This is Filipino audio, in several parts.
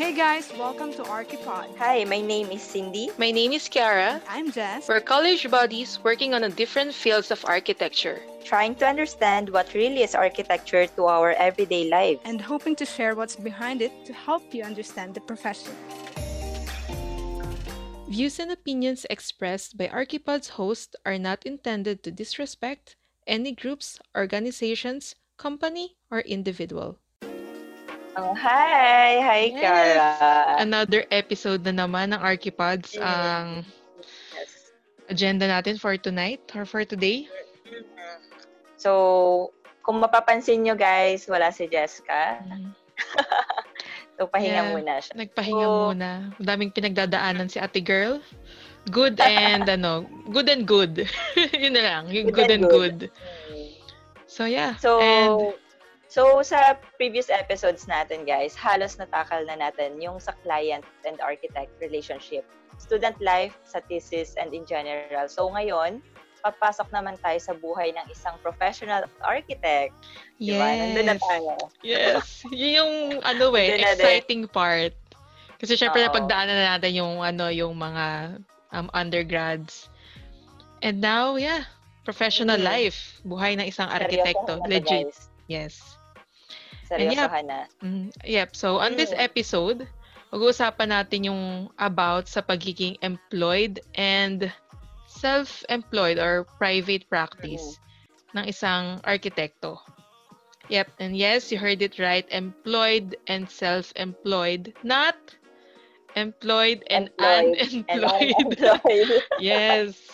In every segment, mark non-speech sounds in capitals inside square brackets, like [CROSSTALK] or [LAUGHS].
Hey guys, welcome to Archipod. Hi, my name is Cindy. My name is Kiara. I'm Jess. We're college buddies working on a different fields of architecture. Trying to understand what really is architecture to our everyday life, and hoping to share what's behind it to help you understand the profession. Views and opinions expressed by Archipod's host are not intended to disrespect any groups, organizations, company, or individual. Oh, hi! Hi, Yes. Kiara. Another episode na naman ng Archipods Mm. ang Yes. agenda natin for tonight or for today. So, kung mapapansin nyo guys, wala si Jessica. [LAUGHS] So, pahinga Yeah. muna siya. Nagpahinga Oo. muna. Daming pinagdadaanan si ate girl. Good and [LAUGHS] ano, good and good. [LAUGHS] Yun na lang, yung good, Good and and good. Mm. So yeah. So, and so sa previous episodes natin guys, halos natakal na natin yung sa client and architect relationship, student life, sa thesis, and in general. So ngayon, papasok naman tayo sa buhay ng isang professional architect. Diba? Nandun na yes. tayo. Yes. Yun yung ano eh, na din. exciting part. Kasi syempre napagdaanan na natin yung ano, yung mga um, undergrads. And now, yeah, professional Mm. life. Buhay ng isang arkitekto. Legit. guys. Yes. Seryosohan na. Mm, yep. So, on this Mm. episode, mag-uusapan natin yung about sa pagiging employed and self-employed or private practice ng isang arkitekto. Yep. And yes, you heard it right. Employed and self-employed. Not employed and Employed unemployed. And unemployed. [LAUGHS] yes.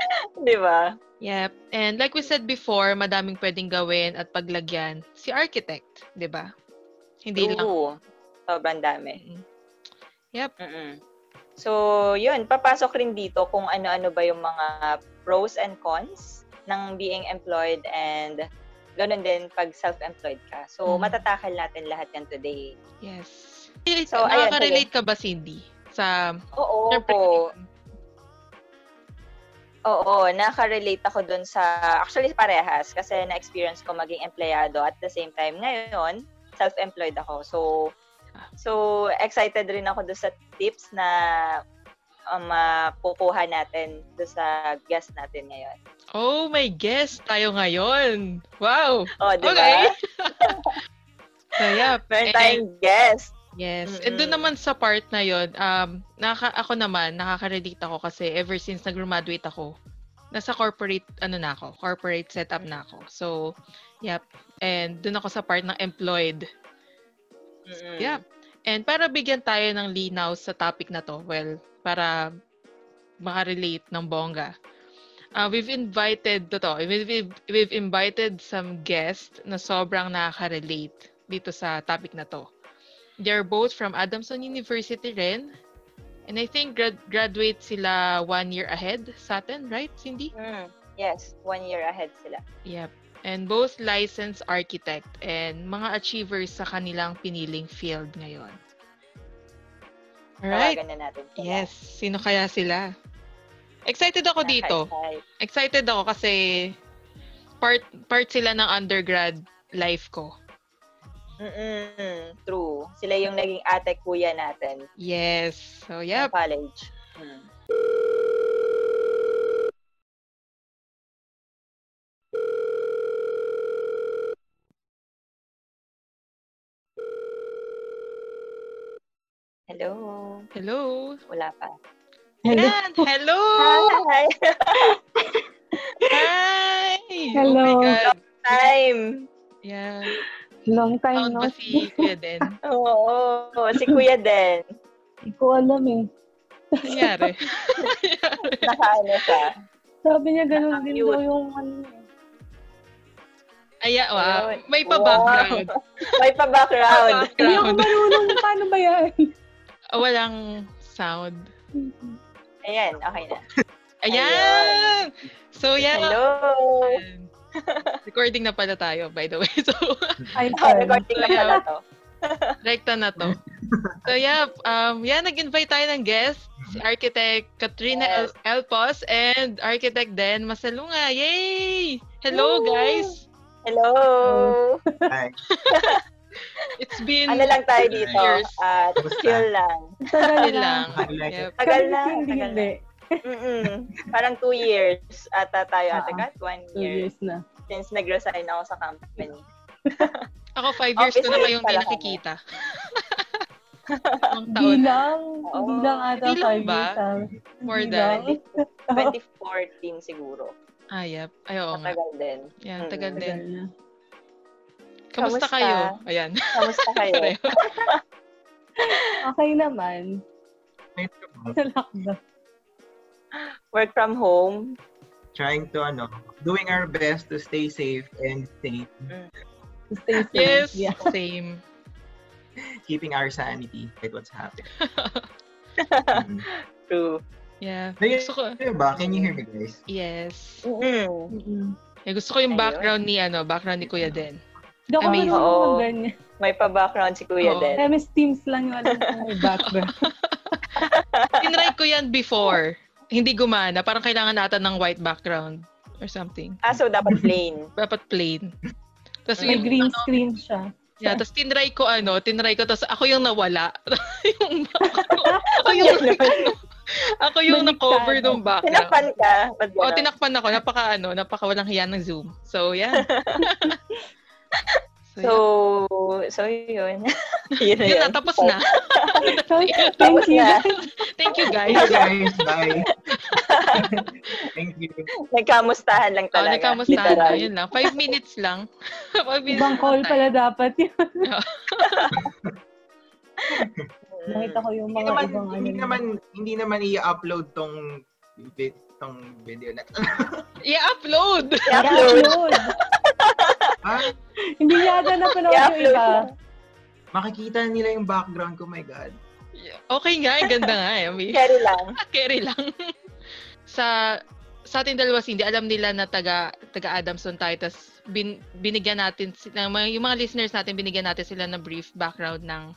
[LAUGHS] Di ba? Yep. And like we said before, madaming pwedeng gawin at paglagyan si architect, 'di ba? Hindi lang. True. Sobrang dami. Yep. Mm-mm. So, yun, papasok rin dito kung ano-ano ba yung mga pros and cons ng being employed and ganun din pag self-employed ka. So, Mm. matatakal natin lahat yan today. Yes. So, ayan, Nakaka-relate ka ba, Cindy? Sa, Oo, syempre, oo, nakaka-relate ako dun sa, actually parehas, kasi na-experience ko maging empleyado at the same time ngayon, self-employed ako. So, so excited rin ako dun sa tips na um, makukuha natin dun sa guest natin ngayon. oh my guest tayo ngayon. Wow. Oh, di ba? Okay. [LAUGHS] [LAUGHS] Yeah. Meron tayong guest. Yes. And doon Mm-mm. naman sa part na yun, um, naka, ako naman, nakaka-relate ako kasi ever since nag-graduate ako, nasa corporate, ano na ako, corporate setup na ako. So, yep. And doon ako sa part ng employed. Mm-mm. Yep. And para bigyan tayo ng linaw sa topic na to, well, para makarelate ng bongga. Uh, we've invited, to we've, we've, we've invited some guests na sobrang nakaka-relate dito sa topic na to. They're both from Adamson University rin. And I think grad- graduate sila one year ahead sa atin, right, Cindy? Mm, yes, one year ahead sila. Yep. And both licensed architect and mga achievers sa kanilang piniling field ngayon. Alright. Tawagan na natin sila. Yes. Sino kaya sila? Excited ako dito. Excited ako kasi part part sila ng undergrad life ko. Mm-mm, true. Sila yung naging ate kuya natin Yes. So, yep. college. Mm. Hello. Hello. Wala pa. Yan. Hello. Hi! [LAUGHS] Hi. Hello. Oh my God. Time! Yeah. Long time no si Kuya Den? [LAUGHS] Oo, si Kuya din. Hindi ko alam eh. Nangyari. [LAUGHS] Nakaano siya. Sabi niya ganun din daw yung ano eh. Aya, wow. [LAUGHS] May pa-background. May pa-background. Hindi ako marunong paano ba yan? Ah, Walang sound. Ayan, okay na. Ayan! So, yeah. Hello! Ayan. [LAUGHS] Recording na pala tayo, by the way. [LAUGHS] So, Ay, [LAUGHS] Oh, recording na pala to. rekta na to. So, yeah. Um, yeah, nag-invite tayo ng guest. Si Architect Katrina Yes. El- Elpos and Architect Den Masalunga. Yay! Hello, Woo! guys! Hello! Hi. It's been Ano lang tayo dito? years. At Kamusta? chill lang. Tagal lang. Tagal Kami na. hindi, Tagal na. Mm-mm. [LAUGHS] Parang two years ata tayo ate Oo. Kat. One Two year years na. since nag-resign ako sa company. [LAUGHS] Ako, five years ko na kayong di nakikita. Ang [LAUGHS] taon. lang. Hindi lang ata Hindi lang five ba? years. ah. More than. lang. 2014 siguro. Ah, yep. Ay, oo nga. Matagal din. Yan, Mm. tagal Tagal din. Kamusta Kamusta? kayo? Ayan. Kamusta kayo? Okay naman. Sa lockdown. Work from home? Trying to, ano, doing our best to stay safe and safe, Stay safe. Yes, Yeah. same. [LAUGHS] keeping our sanity with what's happening. Mm. [LAUGHS] True. Yeah. Ayun. Gusto ko, Ano ba? Can you hear me, guys? yes. Mm-mm. Mm-mm. Eh, gusto ko yung Ayun. background ni, ano, background ni Kuya Den. Hindi ako Amazing. Oo. May pa-background si Kuya Oo. din. MS Teams lang yung alam ko may background. [LAUGHS] Tinry ko yan before. Hindi gumana. Parang kailangan natin ng white background or something. Ah, so dapat [LAUGHS] plain. Dapat plain. Tapos May yung, green screen siya. yeah, tapos tinry ko ano, tinry ko, tapos ako yung nawala. [LAUGHS] yung background. [LAUGHS] ako yung, ano, ako yung na-cover ng background. Tinakpan ka. Ba't O, gano'n? tinakpan ako. Napaka, ano, napaka walang hiya ng Zoom. So, yan. So, So, so yun. [LAUGHS] yun na yun yun. na, tapos na. [LAUGHS] So, [LAUGHS] thank you. Thank you, guys. Thank you, guys. Bye. Thank you. Nagkamustahan lang Oh, talaga. nagkamusta na. Literal. Yun lang. Five minutes lang. Five minutes Ibang call lang pala dapat yun. Nakita ko yung Hindi mga naman, ibang ano. hindi naman, hindi naman i-upload tong tong video na. I-upload! I-upload. Ha? [LAUGHS] Hindi yata napanood yung I-upload. iba. Makikita nila yung background ko, my God. Okay nga, eh, ganda nga eh. May, Carry lang. [LAUGHS] carry lang. sa sa ating dalawa, hindi alam nila na taga taga Adamson tayo. Tapos bin, binigyan natin, yung mga listeners natin, binigyan natin sila ng brief background ng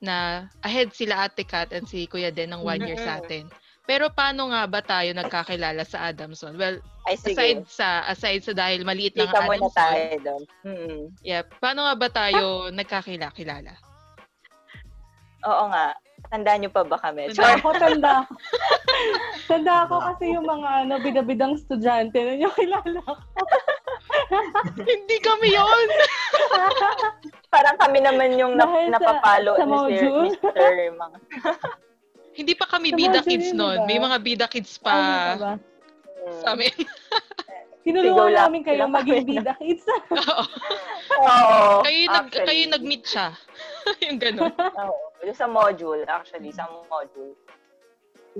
na ahead sila Ate Kat and si Kuya Den ng one year sa Mm-mm. atin. Pero paano nga ba tayo nagkakilala sa Adamson? Well, Ay, sige. aside sa aside sa dahil maliit lang ang muna Adamson. tayo doon. Mm. Yep. Paano nga ba tayo nagkakilala? Oo nga. Tandaan niyo pa ba kami? Char. Ako tanda ko. [LAUGHS] tanda ko kasi yung mga ano, bidabidang estudyante na yung kilala ko. [LAUGHS] Hindi kami yon. Parang kami naman yung nap- Dahil sa- napapalo sa ni Sir module. Mr. Mga. [LAUGHS] Hindi pa kami Sa bida kids noon. May mga bida kids pa ba? Mm. sa amin. [LAUGHS] Tinulungan namin Sigaw maging bida kids. [LAUGHS] [LAUGHS] Oo. Oo. kayo nag kayo nag-meet siya. yung ganun. Oo. Yung sa module, actually. Sa module.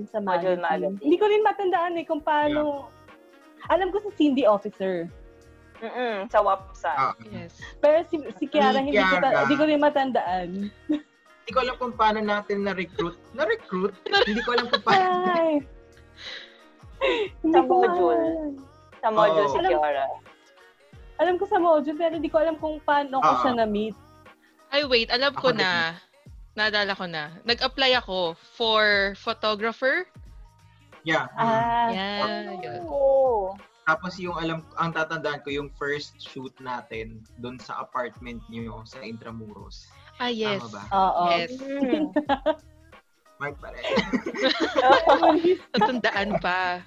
Sa Module magazine. Hindi ko rin matandaan eh kung paano. Alam ko si Cindy Officer. Mm-mm. Sa WAPSA. Ah, Yes. Pero si, si Kiara, hindi ko, ta- hindi ko rin matandaan. Hindi ko alam kung paano natin na-recruit. Na-recruit? Hindi ko alam kung paano. [LAUGHS] Sa ko module. Sa module Oo. si Kiara. Alam ko sa module, pero hindi ko alam kung paano ko Ah. siya na-meet. Ay wait, alam ko Ako din. na. Nadala ko na. Nag-apply ako for photographer. Yeah. Ah, Yeah, yun. Oo. Tapos yung alam, ang tatandaan ko yung first shoot natin doon sa apartment niyo sa Intramuros. Ah, yes. Tama ba? oo. Yes. Mm. [LAUGHS] Mark pa rin. [LAUGHS] Natandaan pa.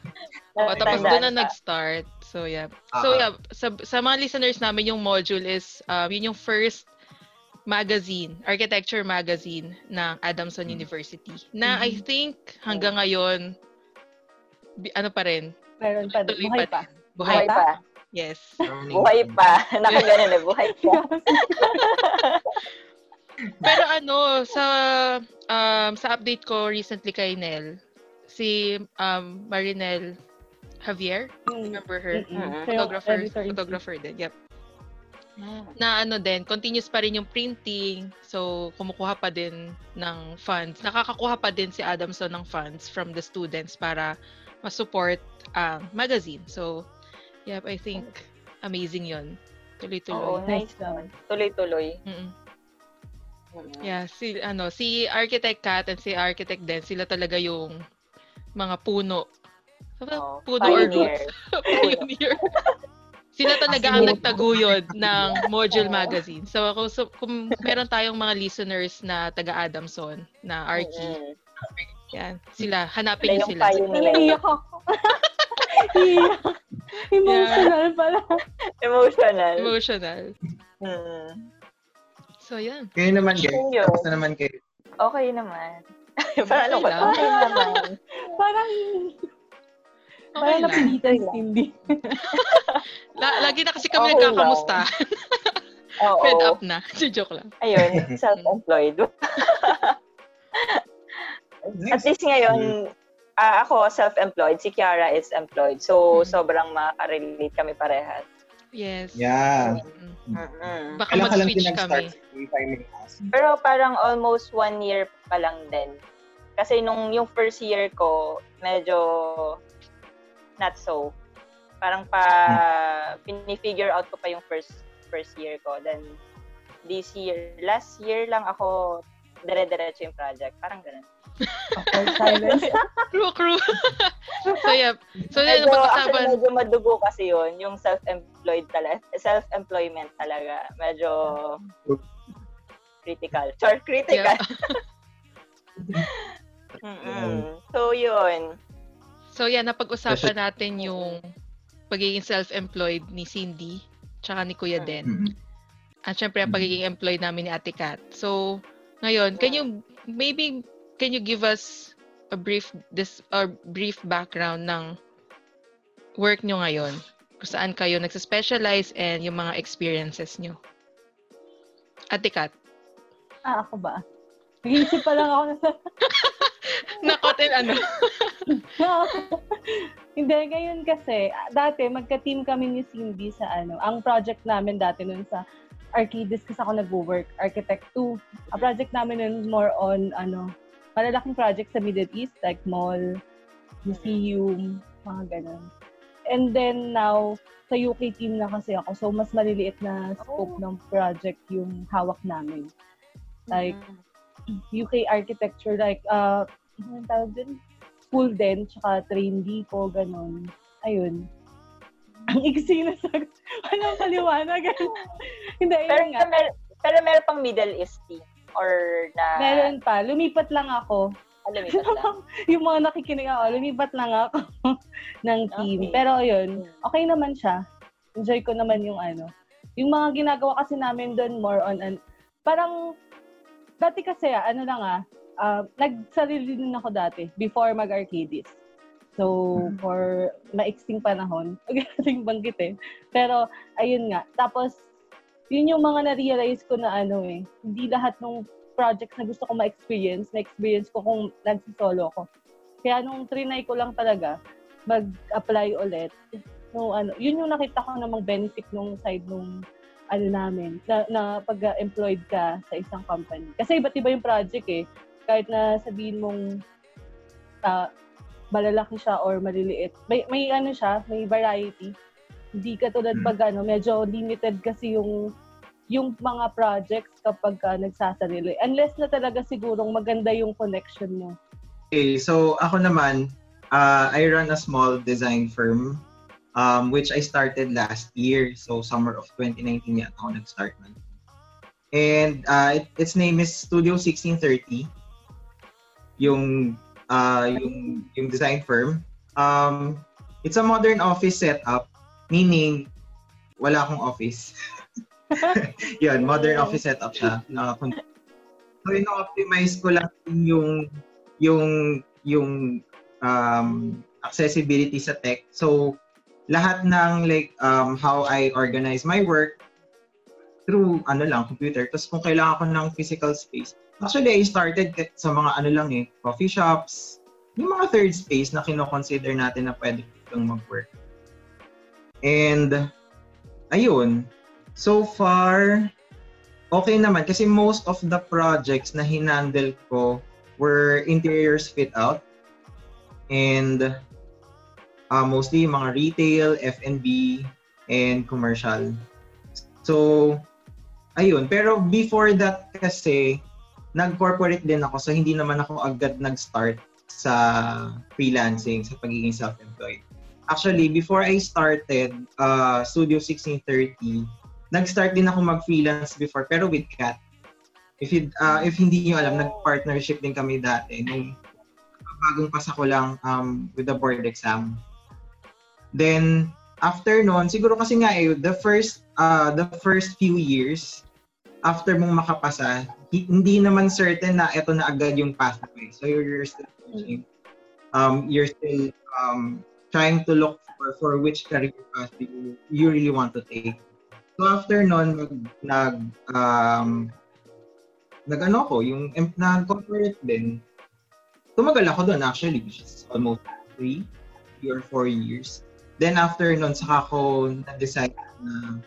O, tapos doon na nag-start. So, yeah. So, Ah. yeah. Sa, sa mga listeners namin, yung module is, um, yun yung first magazine, architecture magazine ng Adamson Mm. University. Na I think hanggang ngayon, ano pa rin, Meron pa, buhay pa. Buhay Buhay pa. pa. Yes. Buhay pa. [LAUGHS] Nakaganon na. Buhay pa. Pero ano, sa um, sa update ko recently kay Nel, si um, Marinel Javier, Mm. remember her? Mm. Siya yung Photographer, photographer din. Yep. Na ano din, continuous pa rin yung printing. So, kumukuha pa din ng funds. Nakakakuha pa din si Adamson ng funds from the students para ma-support ang magazine. So, yep, I think amazing yon Oo, Tuloy-tuloy. nice. Nice naman. Tuloy-tuloy. Mm-mm. Yeah, si ano, si Architect Kat and si Architect Den, sila talaga yung mga puno. Oo, puno or pioneer. roots. [LAUGHS] Pioneer. Sila talaga ang nagtaguyod ng Module Magazine. So, ako, so, kung meron tayong mga listeners na taga Adamson, na Arky, Mm-mm. yan, sila, hanapin niyo Sila. Naiiyak ako. [LAUGHS] Emotional pala. Emotional. Emotional. Mm. So, yan. Kayo naman, guys. Yun yun. Kamusta naman kayo? Okay naman. Parang ano Okay ba? lang. Okay naman. Parang, Okay parang lang. napilitan si Cindy. [LAUGHS] La- lagi na kasi kami Okay nagkakamusta. [LAUGHS] Oo. Fed up na. [LAUGHS] Joke lang. Ayun, self-employed. At least ngayon, ah, ako self-employed, si Kiara is employed. So, Mhm. sobrang makaka-relate kami parehas. Yes. Yeah. Mm. Mm-mm. Baka Kailan ka lang mag-switch nag-start, kami. if I may ask? Pero parang almost one year pa lang din. Kasi nung yung first year ko, medyo not so. Parang pa, pinifigure out ko pa yung first first year ko. Then, this year, last year lang ako dire-diretso yung project. Parang ganun. Okay, silence. [LAUGHS] Crew, crew. so, yeah. So, Medyo, yun, napag-usapan. medyo madugo kasi yun, yung self-employed talaga, self-employment talaga. Medyo critical. Char, critical. [LAUGHS] Mm-mm. So, yun. So, yeah, napag-usapan natin yung pagiging self-employed ni Cindy tsaka ni Kuya Den. At syempre, ang pagiging employed namin ni Ate Kat. So, ngayon, can you, maybe, can you give us a brief, this, or brief background ng work nyo ngayon? Kung saan kayo nagsa-specialize and yung mga experiences nyo? Ate Kat, Ah, ako ba? Nag-iisip pa lang ako na [LAUGHS] sa... nakotin ano? [LAUGHS] Hindi, ngayon kasi, dati magka-team kami ni Cindy sa ano, ang project namin dati nun sa Arcadis kasi ako nag-work, Architect 2. Ang project namin nun more on, ano, malalaking project sa Middle East, like mall, museum, mga ganun. And then now, sa UK team na kasi ako, so mas maliliit na scope ng project yung hawak namin. Like, UK architecture, like, uh, ano tawag dun? School din, tsaka train depot, ganun. Ayun. Ang iksi na sagot. [LAUGHS] Walang paliwanag. [LAUGHS] Hindi, Pero, nga. mer, pero meron pang Middle East team. Or na... Meron pa. Lumipat lang ako. Alam mo lang. [LAUGHS] yung mga nakikinig ako, lumipat lang ako [LAUGHS] ng team. Okay. Pero ayun, okay naman siya. Enjoy ko naman yung ano. Yung mga ginagawa kasi namin doon more on, an, parang, dati kasi ah, ano lang ah, ah, nagsarili din ako dati before mag-Arcadis. So, for maiksing panahon, [LAUGHS] huwag nating banggit eh. Pero, ayun nga. Tapos, yun yung mga na-realize ko na ano eh, hindi lahat ng projects na gusto ko ma-experience, na-experience ko kung nagsisolo ko. Kaya nung trinay ko lang talaga, mag-apply ulit. No, ano, yun yung nakita ko namang benefit nung side nung ano namin, na, na pag-employed ka sa isang company. Kasi iba't iba yung project eh. Kahit na sabihin mong ah, malalaki siya or maliliit. May, may ano siya, may variety. Hindi ka tulad Mm. pag ano, medyo limited kasi yung yung mga projects kapag ka nagsasarili. Unless na talaga sigurong maganda yung connection mo. Okay, so ako naman, uh, I run a small design firm um, which I started last year. So summer of 2019 yata ako nag-start nun. And uh, it, its name is Studio 1630. Yung uh, yung yung design firm. Um, it's a modern office setup, meaning wala akong office. [LAUGHS] [LAUGHS] Yun, modern office setup siya. Na, so, ino-optimize ko lang yung yung yung um, accessibility sa tech. So lahat ng like um, how I organize my work through ano lang computer. Tapos kung kailangan ko ng physical space. Actually, I started sa mga ano lang eh, coffee shops, yung mga third space na kino-consider natin na pwede kang mag-work. And ayun, so far okay naman kasi most of the projects na hinandle ko were interiors fit out and uh, mostly mga retail, F&B, and commercial. So, ayun. Pero before that kasi, nag-corporate din ako so hindi naman ako agad nag-start sa freelancing, sa pagiging self-employed. actually, before I started uh, Studio 1630, nag-start din ako mag-freelance before, pero with Cat. If, you, uh, if hindi nyo alam, nag-partnership din kami dati. Nung bagong pasa ko lang um, with the board exam. Then, after nun, siguro kasi nga eh, the first, uh, the first few years, after mong makapasa, hindi naman certain na ito na agad yung pathway. So you're still searching. Um, you're still um, trying to look for, for which career path you, you really want to take. So after nun, nag, nag, um, nag ano ko, yung nag-corporate din, tumagal ako doon actually, which is almost three, three or four years. Then after nun, saka ko na-decide na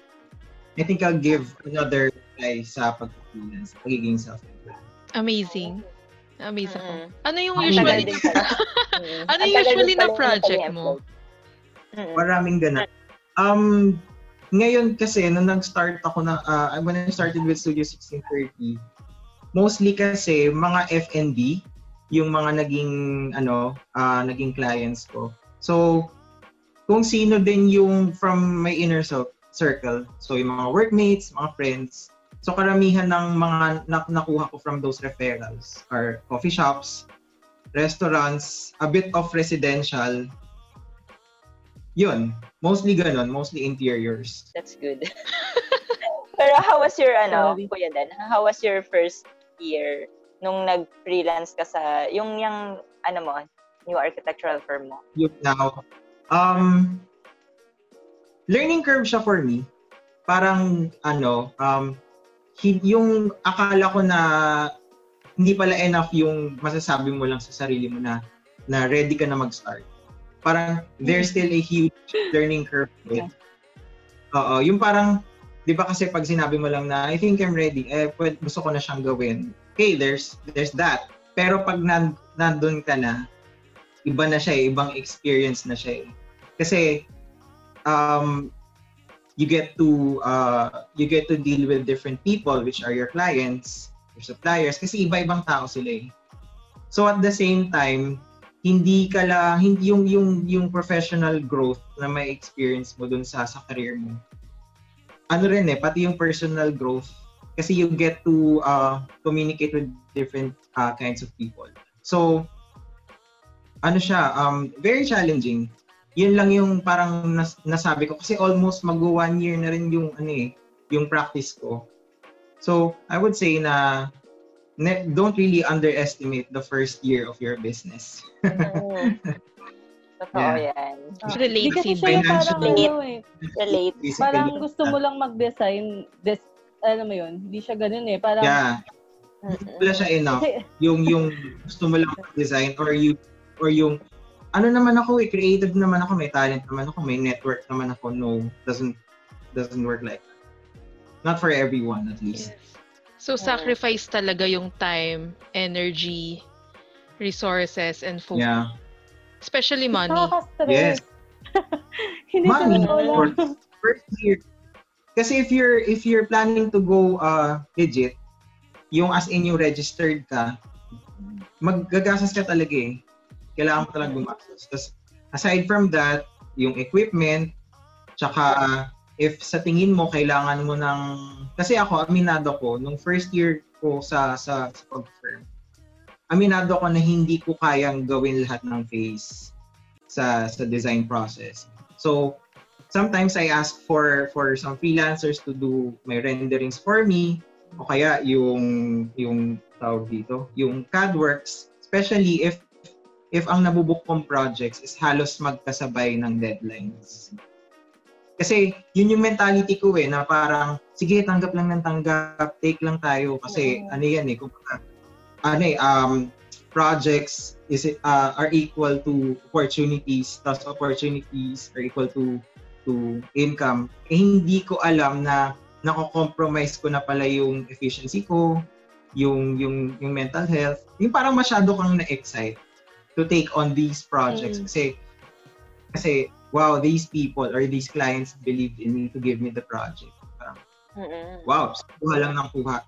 I think I'll give another try sa pag-freelance, pagiging self-employed. Amazing. Amazing ako. Mm. Ano yung usually, pala. Mm. [LAUGHS] ano yung usually na project mo? Mm. Maraming ganun. Um, ngayon kasi, nung nag-start ako na, uh, when I started with Studio 1630, mostly kasi mga F&B, yung mga naging, ano, uh, naging clients ko. So, kung sino din yung from my inner cir- circle, so yung mga workmates, mga friends, so karamihan ng mga na- nakuha ko from those referrals are coffee shops, restaurants, a bit of residential, yun, mostly ganun, mostly interiors. That's good. [LAUGHS] Pero how was your, ano, Sorry. Kuya Dan, how was your first year nung nag-freelance ka sa, yung, yung, ano mo, new architectural firm mo? Yun now. Um, learning curve siya for me. Parang, ano, um, yung akala ko na hindi pala enough yung masasabi mo lang sa sarili mo na na ready ka na mag-start. Parang there's still a huge learning curve. with it. Oo, yung parang 'di ba kasi pag sinabi mo lang na I think I'm ready, eh pwede, gusto ko na siyang gawin. Okay, there's there's that. Pero pag nan, nandun ka na, iba na siya, eh, ibang experience na siya. eh. Kasi um you get to uh you get to deal with different people which are your clients, your suppliers kasi iba-ibang tao sila eh. So at the same time, hindi ka la hindi yung yung yung professional growth na may experience mo dun sa sa career mo. Ano rin eh, pati yung personal growth kasi you get to uh, communicate with different uh, kinds of people. So ano siya, um, very challenging. Yun lang yung parang nas- nasabi ko kasi almost mag one year na rin yung ano eh, yung practice ko. So, I would say na ne- don't really underestimate the first year of your business. Mm. [LAUGHS] Totoo Yeah. yan. Relate Hindi kasi yung parang Financially. ano eh. Relate. Basically, Parang gusto mo lang mag-design, des, ano mo yun, hindi siya ganun eh. Parang, Yeah, wala siya enough. Yung yung gusto mo lang design or you or yung ano naman ako eh, creative naman ako, may talent naman ako, may network naman ako. No, doesn't doesn't work like that. Not for everyone at least. Yes. So, sacrifice talaga yung time, energy, resources, and focus. Yeah. Especially money. Yes. [LAUGHS] hindi Money, of First year. Kasi if you're if you're planning to go uh legit, yung as in yung registered ka, maggagastos ka talaga eh. Kailangan mo talaga gumastos. Tapos aside from that, yung equipment, tsaka if sa tingin mo kailangan mo ng kasi ako aminado ko nung first year ko sa sa, sa pag-firm. Aminado ko na hindi ko kayang gawin lahat ng phase sa sa design process. So sometimes I ask for for some freelancers to do my renderings for me o kaya yung yung tawag dito, yung CAD works, especially if if ang nabubuk kong projects is halos magkasabay ng deadlines. Kasi yun yung mentality ko eh, na parang, sige, tanggap lang ng tanggap, take lang tayo. Kasi Oo. ano yan eh, kung ano eh, um, projects is uh, are equal to opportunities, thus opportunities are equal to to income. Eh, hindi ko alam na nako-compromise ko na pala yung efficiency ko, yung yung yung mental health. Yung parang masyado kang na-excite to take on these projects Mm. kasi kasi wow, these people or these clients believed in me to give me the project. Parang, wow, kuha lang ng kuha.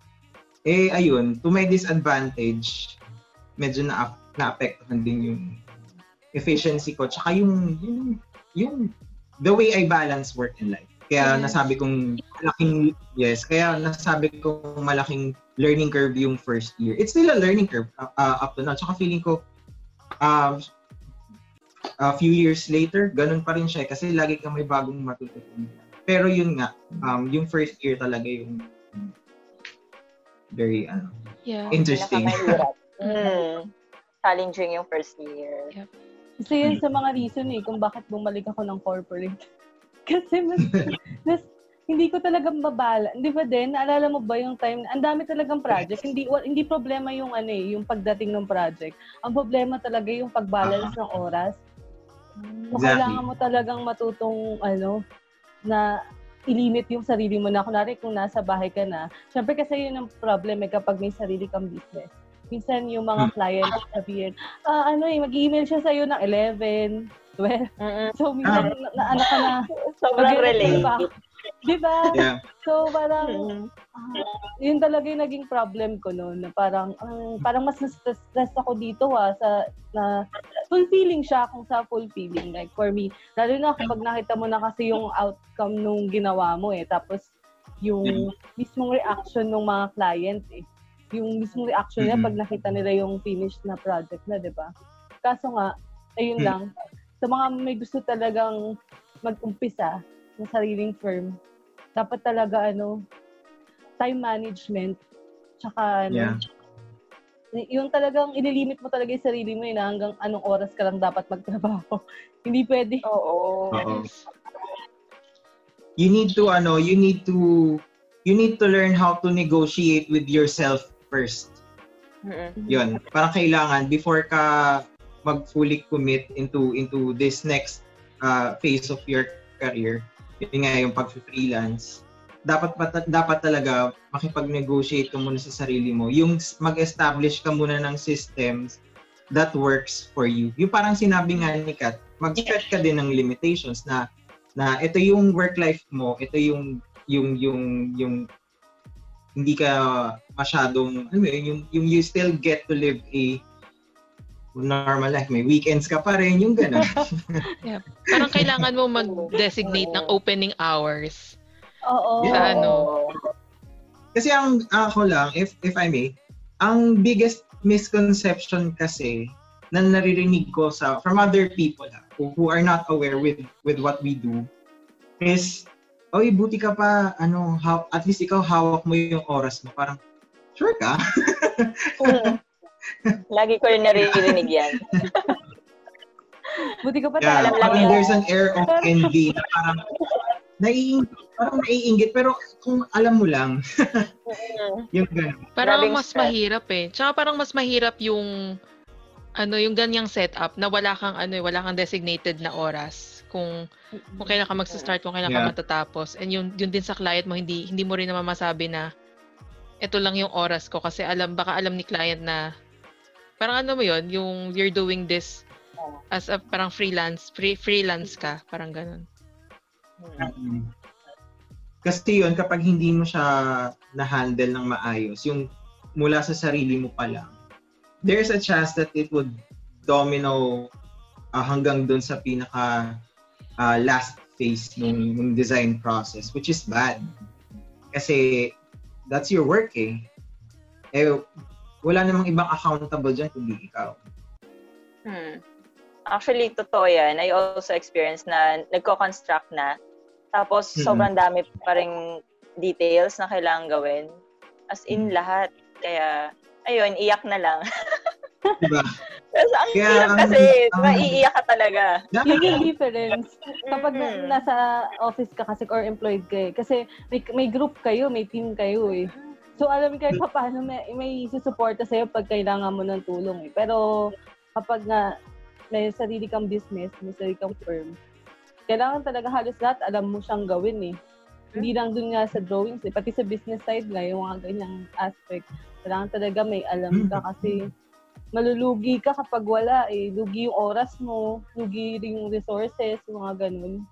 Eh, ayun, to my disadvantage, medyo na naapektuhan din yung efficiency ko. Tsaka yung, yung, yung the way I balance work and life. Kaya Yes. nasabi kong malaking, yes, kaya nasabi kong malaking learning curve yung first year. It's still a learning curve uh, uh, up to now. Tsaka feeling ko, um, a few years later, ganun pa rin siya eh, kasi lagi kang may bagong matututunan. Pero yun nga, um, yung first year talaga yung very ano, Yeah. interesting. [LAUGHS] Mm. Challenging yung first year. Isa yan sa mga reason eh kung bakit bumalik ako ng corporate. [LAUGHS] Kasi mas, [LAUGHS] mas hindi ko talaga mabala. Hindi ba din, naalala mo ba yung time, ang dami talagang project. Hindi wa- hindi problema yung ano eh, yung pagdating ng project. Ang problema talaga yung pag-balance ng oras. So, Exactly. kailangan mo talagang matutong, ano, na ilimit yung sarili mo na. Kunwari, kung nasa bahay ka na. Siyempre kasi yun ang problem eh, kapag may sarili kang business. Minsan yung mga Hmm. clients sabihin, ah, ano eh, mag-email siya sa'yo ng 11, 12. Mm-mm. So, minsan, na, na, ano ka na, Sobrang relate. Di ba? Yeah. So, parang, ah, yun talaga yung naging problem ko noon. Na parang, ang- parang mas na-stress stress ako dito ha, sa, na fulfilling siya kung sa fulfilling. Like, for me, lalo na kapag nakita mo na kasi yung outcome nung ginawa mo eh. Tapos, yung mismong reaction ng mga client eh. Yung mismong reaction nila Mhm. pag nakita nila yung finished na project na, di ba? Kaso nga, ayun Hmm. lang. Sa mga may gusto talagang mag-umpisa ng sariling firm, dapat talaga ano, time management, tsaka ano, Yeah. yung talagang ililimit mo talaga yung sarili mo eh, na hanggang anong oras ka lang dapat magtrabaho. [LAUGHS] Hindi pwede. Oo. Oo. You need to ano, you need to you need to learn how to negotiate with yourself first. Mm-mm. Yun. Parang kailangan before ka mag fully commit into into this next uh, phase of your career, yun nga yung pag-freelance, dapat pat- dapat talaga makipag-negotiate ka muna sa sarili mo. Yung mag-establish ka muna ng systems that works for you. Yung parang sinabi nga ni Kat, mag-set ka din ng limitations na na ito yung work life mo, ito yung yung yung yung hindi ka masyadong ano yun, yung yung you still get to live a normal life. May weekends ka pa rin, yung gano'n. [LAUGHS] Parang kailangan mo mag-designate ng opening hours. Oo. Yeah. Ano? Kasi ang ako lang, if if I may, ang biggest misconception kasi na naririnig ko sa from other people ha, who, who are not aware with with what we do is oy buti ka pa ano how, at least ikaw hawak mo yung oras mo parang sure ka Mm. [LAUGHS] Lagi ko rin naririnig yan. [LAUGHS] Buti ka pa yeah, alam talaga. lang nila. there's an air of envy na parang naiingit parang naiingit pero kung alam mo lang yung gano'n Parang Grabing mas stress. mahirap eh. Tsaka parang mas mahirap yung ano yung ganyang setup na wala kang ano eh, wala kang designated na oras kung kung kailan ka magsa-start, kung kailan Yeah. ka matatapos. And yun, yun din sa client mo, hindi hindi mo rin naman masabi na ito lang yung oras ko kasi alam baka alam ni client na parang ano mo yun, yung you're doing this as a parang freelance, free, freelance ka, parang ganun. Mm. Mm. Kasi yun, kapag hindi mo siya na-handle ng maayos, yung mula sa sarili mo pa lang, there's a chance that it would domino ah, hanggang dun sa pinaka ah, last phase ng, ng design process, which is bad. Kasi that's your work eh. Eh, wala namang ibang accountable dyan kundi ikaw. Hmm. Actually, totoo yan. I also experienced na nagko-construct na. Tapos, Mm-mm. sobrang dami pa ring details na kailangan gawin. As in, Mm. lahat. Kaya, ayun, iyak na lang. [LAUGHS] Diba? Kasi ang Kaya hirap kasi, ang- maiiyak ka talaga. Yung difference. Kapag na, nasa office ka kasi or employed ka eh. Kasi may, may group kayo, may team kayo eh. So alam kahit pa paano may, may susuporta sa'yo pag kailangan mo ng tulong eh. Pero kapag nga may sarili kang business, may sarili kang firm, kailangan talaga halos lahat alam mo siyang gawin eh. Hindi lang dun nga sa drawings eh. Pati sa business side nga, yung mga ganyang aspect. Kailangan talaga may alam ka kasi malulugi ka kapag wala eh. Lugi yung oras mo, lugi rin yung resources, yung mga ganun.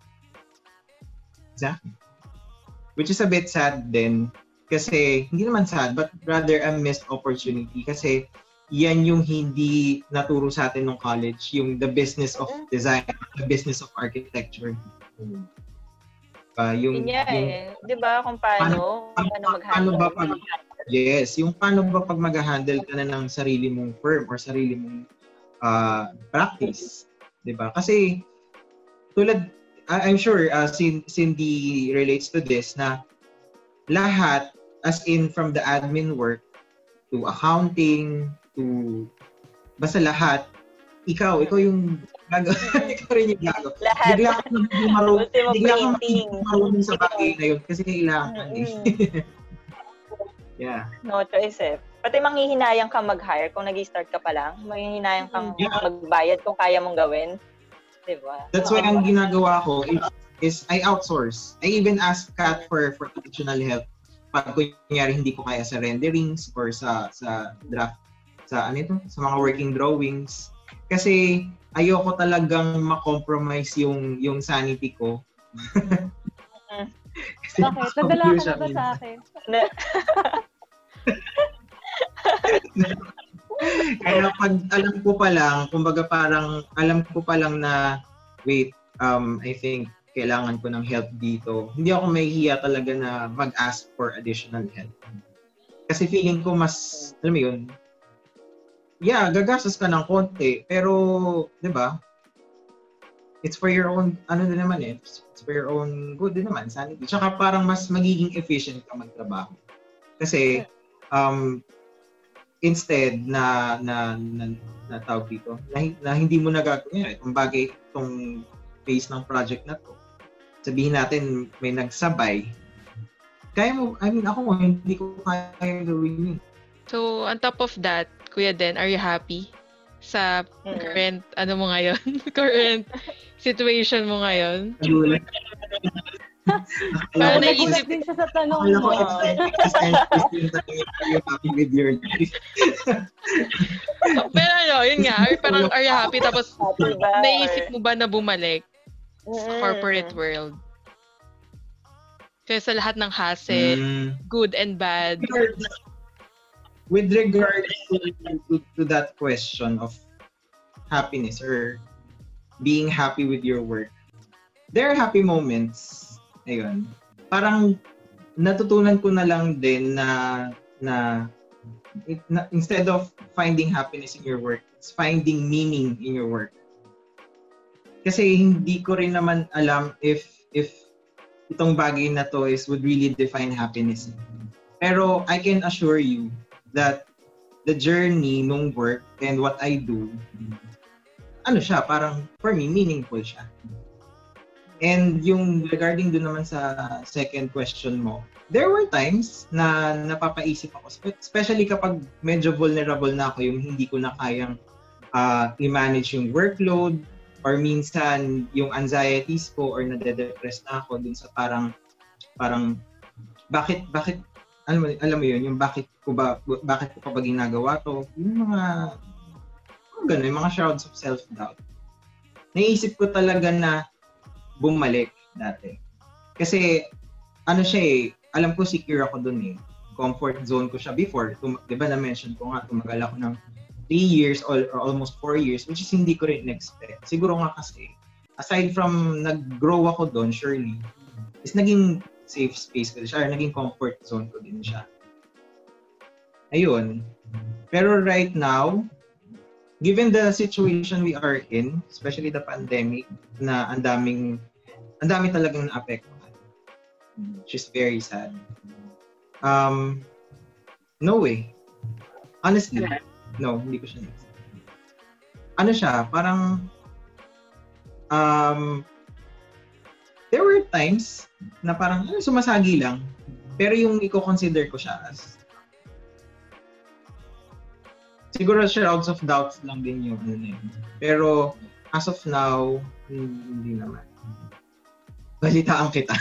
Which is a bit sad din. Kasi, hindi naman sad, but rather a missed opportunity. Kasi, yan yung hindi naturo sa atin ng college, yung the business of design, the business of architecture. Uh, yung, Yun nga yung, eh. Di ba kung paano, paano- paano paano mag-handle. ba pag- yes, yung paano ba pag mag-handle ka na ng sarili mong firm or sarili mong uh, practice. Di ba? Kasi, tulad, I'm sure uh, Cin- Cindy relates to this na lahat, as in from the admin work to accounting to basta lahat, ikaw, ikaw yung gago. [LAUGHS] ikaw rin yung gago. Lahat. Bigla ka magiging marunong, bigla magiging marunong sa bagay na yun kasi kailangan eh. [LAUGHS] yeah. No choice eh. Pati manghihinayang ka mag-hire kung nag start ka pa lang. Manghihinayang kang Yeah. magbayad kung kaya mong gawin. Di ba? That's why ang ginagawa ko is, is I outsource. I even ask Kat for for additional help pag kunyari hindi ko kaya sa renderings or sa sa draft sa ano ito, sa mga working drawings. Kasi ayoko talagang ma-compromise yung yung sanity ko. [LAUGHS] Kasi Bakit? Nadala ka na ba sa akin? [LAUGHS] Kaya pag alam ko pa lang, kumbaga parang alam ko pa lang na wait, um I think kailangan ko ng help dito. Hindi ako mahihiya talaga na mag-ask for additional help. Kasi feeling ko mas, alam mo yun, yeah, gagastos ka ng konti, pero, di ba, it's for your own, ano din naman eh, it's for your own good din naman, sanity. Tsaka parang mas magiging efficient ka magtrabaho. Kasi, um, instead na na na, na tawag dito na, na hindi mo nagagawin kung bagay itong phase ng project na to sabihin natin may nagsabay kaya mo I mean ako hindi ko kaya gawin yun So, on top of that, Kuya Den, are you happy sa Mm. current, ano mo ngayon? [LAUGHS] current situation mo ngayon? Parang naisip- din siya sa tanong mo. with your life Pero ano, yun nga, are, parang are you happy? Tapos, naisip mo ba na bumalik sa Mm. corporate world? Kaya sa lahat ng hassle, Mm. good and bad. with regards to, to, to that question of happiness or being happy with your work, there are happy moments. Ayun. Parang natutunan ko na lang din na na, it- na instead of finding happiness in your work, it's finding meaning in your work. Kasi hindi ko rin naman alam if if itong bagay na to is would really define happiness. Pero I can assure you that the journey nung work and what I do, ano siya, parang for me, meaningful siya. And yung regarding dun naman sa second question mo, there were times na napapaisip ako, spe- especially kapag medyo vulnerable na ako, yung hindi ko na kayang ah, i-manage yung workload, or minsan yung anxieties ko or nade-depress na ako dun sa parang parang bakit bakit alam mo, alam mo yun, yung bakit ko ba, bakit ko pa ba ginagawa to, yung mga, yung ganun, yung mga shrouds of self-doubt. Naisip ko talaga na bumalik dati. Kasi, ano siya eh, alam ko secure ako dun eh. Comfort zone ko siya before. Tum- di ba na-mention ko nga, tumagal ako ng 3 years or, or almost 4 years, which is hindi ko rin expect. Siguro nga kasi, aside from nag-grow ako doon, surely, is naging safe space ko din siya, or naging comfort zone ko din siya. Ayun. Pero right now, given the situation we are in, especially the pandemic, na ang daming, ang dami talagang naapektuhan. Which is very sad. Um, no way. Honestly, no, hindi ko siya next. Ano siya, parang, um, there were times na parang ano, sumasagi lang. Pero yung i-consider ko siya as siguro shrouds of doubts lang din yung ano na yun. Pero as of now, hindi, hindi naman. Balitaan kita. [LAUGHS]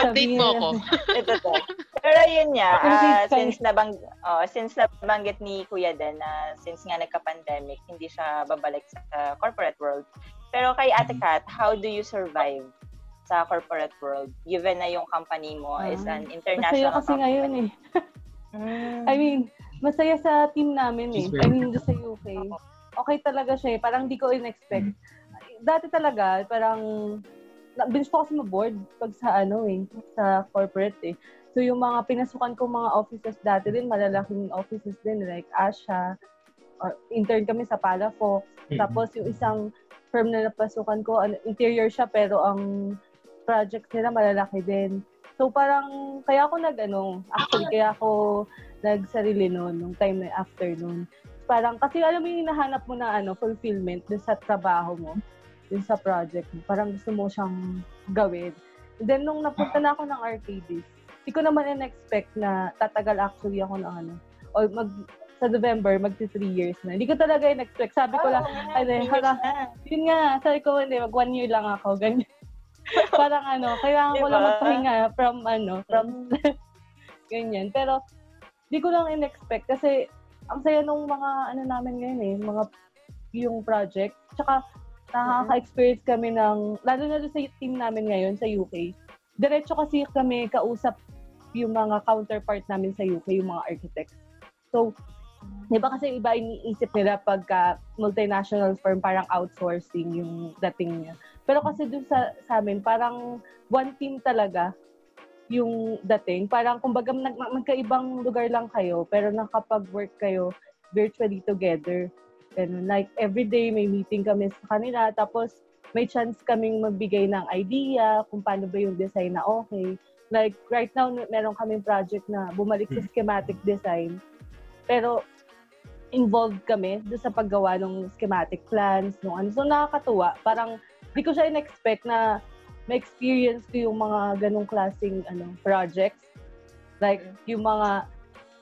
Update mo ako. [LAUGHS] Ito to. Pero yun nga, Pero ah, since nabang oh, since nabanggit ni Kuya Den na since nga nagka-pandemic, hindi siya babalik sa corporate world. Pero kay Ate Mm-hmm. Kat, how do you survive sa corporate world given na yung company mo is Ah, an Masaya international kasi ngayon eh. [LAUGHS] Mm. I mean, masaya sa team namin eh. I mean, sa UK. Okay talaga siya eh. Parang di ko in-expect. Dati talaga, parang, binge ko kasi ma-board pag sa ano eh, sa corporate eh. So yung mga pinasukan ko mga offices dati din, malalaking offices din, like Asha, or intern kami sa Palafox. Tapos yung isang firm na napasukan ko, ano, interior siya pero ang project nila malalaki din. So parang, kaya ako nag, ano, actually, kaya ako nagsarili noon, nung time na after noon. Parang, kasi alam mo yung hinahanap mo na ano, fulfillment sa trabaho mo, dun sa project mo. Parang gusto mo siyang gawin. And then, nung napunta na ako ng arcades, hindi ko naman in-expect na tatagal actually ako ng ano, o mag, sa November, magti three years na. Hindi ko talaga in-expect. Sabi ko lang, ano, hala, yun nga, sabi ko, hindi, mag one year lang ako, ganyan. [LAUGHS] Parang ano, kailangan ko lang Diba? magpahinga from ano, from [LAUGHS] ganyan. Pero, di ko lang in-expect kasi ang saya nung mga ano namin ngayon eh, mga yung project. Tsaka, nakaka-experience kami ng, lalo na sa team namin ngayon sa UK. Diretso kasi kami kausap yung mga counterpart namin sa UK, yung mga architects. So, di ba kasi iba iniisip nila pagka multinational firm, parang outsourcing yung dating niya. Pero kasi dun sa, sa amin, parang one team talaga yung dating. Parang kumbaga nag, magkaibang lugar lang kayo, pero nakapag-work kayo virtually together. Ganun. Like, everyday may meeting kami sa kanila, tapos may chance kaming magbigay ng idea kung paano ba yung design na okay. Like, right now, meron kaming project na bumalik sa schematic design. Pero, involved kami doon sa paggawa ng schematic plans, nung ano. So, nakakatuwa. Parang, di ko siya in-expect na ma-experience ko yung mga ganong klaseng ano, projects. Like, yung mga,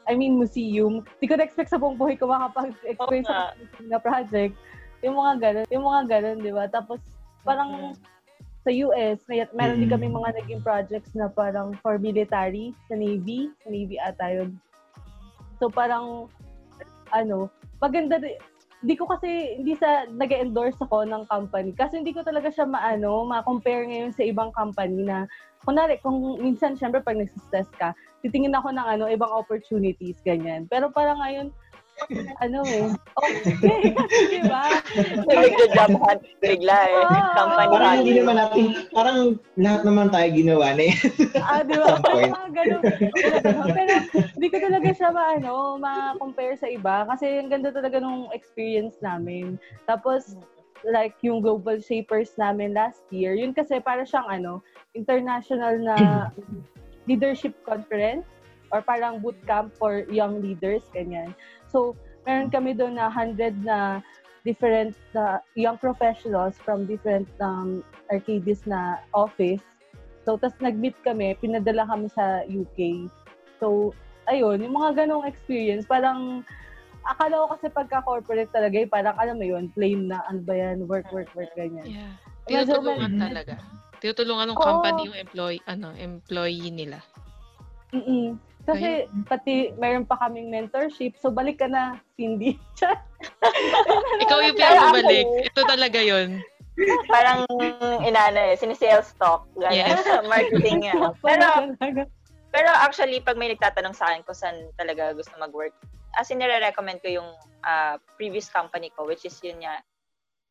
I mean, museum. Di ko na-expect sa buong buhay ko makapag-experience nga. sa na project. Yung mga ganon, yung mga ganon, di ba? Tapos, parang sa US, may, meron din Mm. kami mga naging projects na parang for military, sa Navy. Sa Navy ata yun. So, parang, ano, maganda din. Hindi ko kasi, hindi sa nag endorse ako ng company. Kasi hindi ko talaga siya maano, ma-compare ngayon sa ibang company na, kunwari, kung minsan, syempre, pag nagsistress ka, titingin ako ng ano, ibang opportunities, ganyan. Pero parang ngayon, ano eh, okay, [LAUGHS] di ba? Nag-job hunt bigla eh. Oo. Company Parang hindi naman natin, parang lahat naman tayo ginawa na eh. Ah, [LAUGHS] di ba? Some point. Mga ganun. Pero hindi ko talaga siya maano, ma-compare sa iba kasi ang ganda talaga nung experience namin. Tapos like yung global shapers namin last year, yun kasi para siyang ano, international na leadership conference or parang bootcamp for young leaders, ganyan. So, meron kami doon na 100 na different na young professionals from different um, arcades na office. So, tas nag-meet kami, pinadala kami sa UK. So, ayun, yung mga ganong experience, parang, akala ko kasi pagka-corporate talaga, eh, parang, alam mo yun, plain na, ano ba yan, work, work, work, ganyan. Yeah. Tinutulungan talaga. Tinutulungan ng company yung employee, ano, employee nila. mm Kasi, pati, mayroon pa kaming mentorship, so balik ka na, Cindy. [LAUGHS] Ikaw yung ako- Ito talaga yun. Parang inano eh, sinisales talk. Ganun. Yes. [LAUGHS] Marketing nga. Pero, pero actually, pag may nagtatanong sa akin kung saan talaga gusto mag-work, as in, nire-recommend ko yung ah, previous company ko, which is yun nga,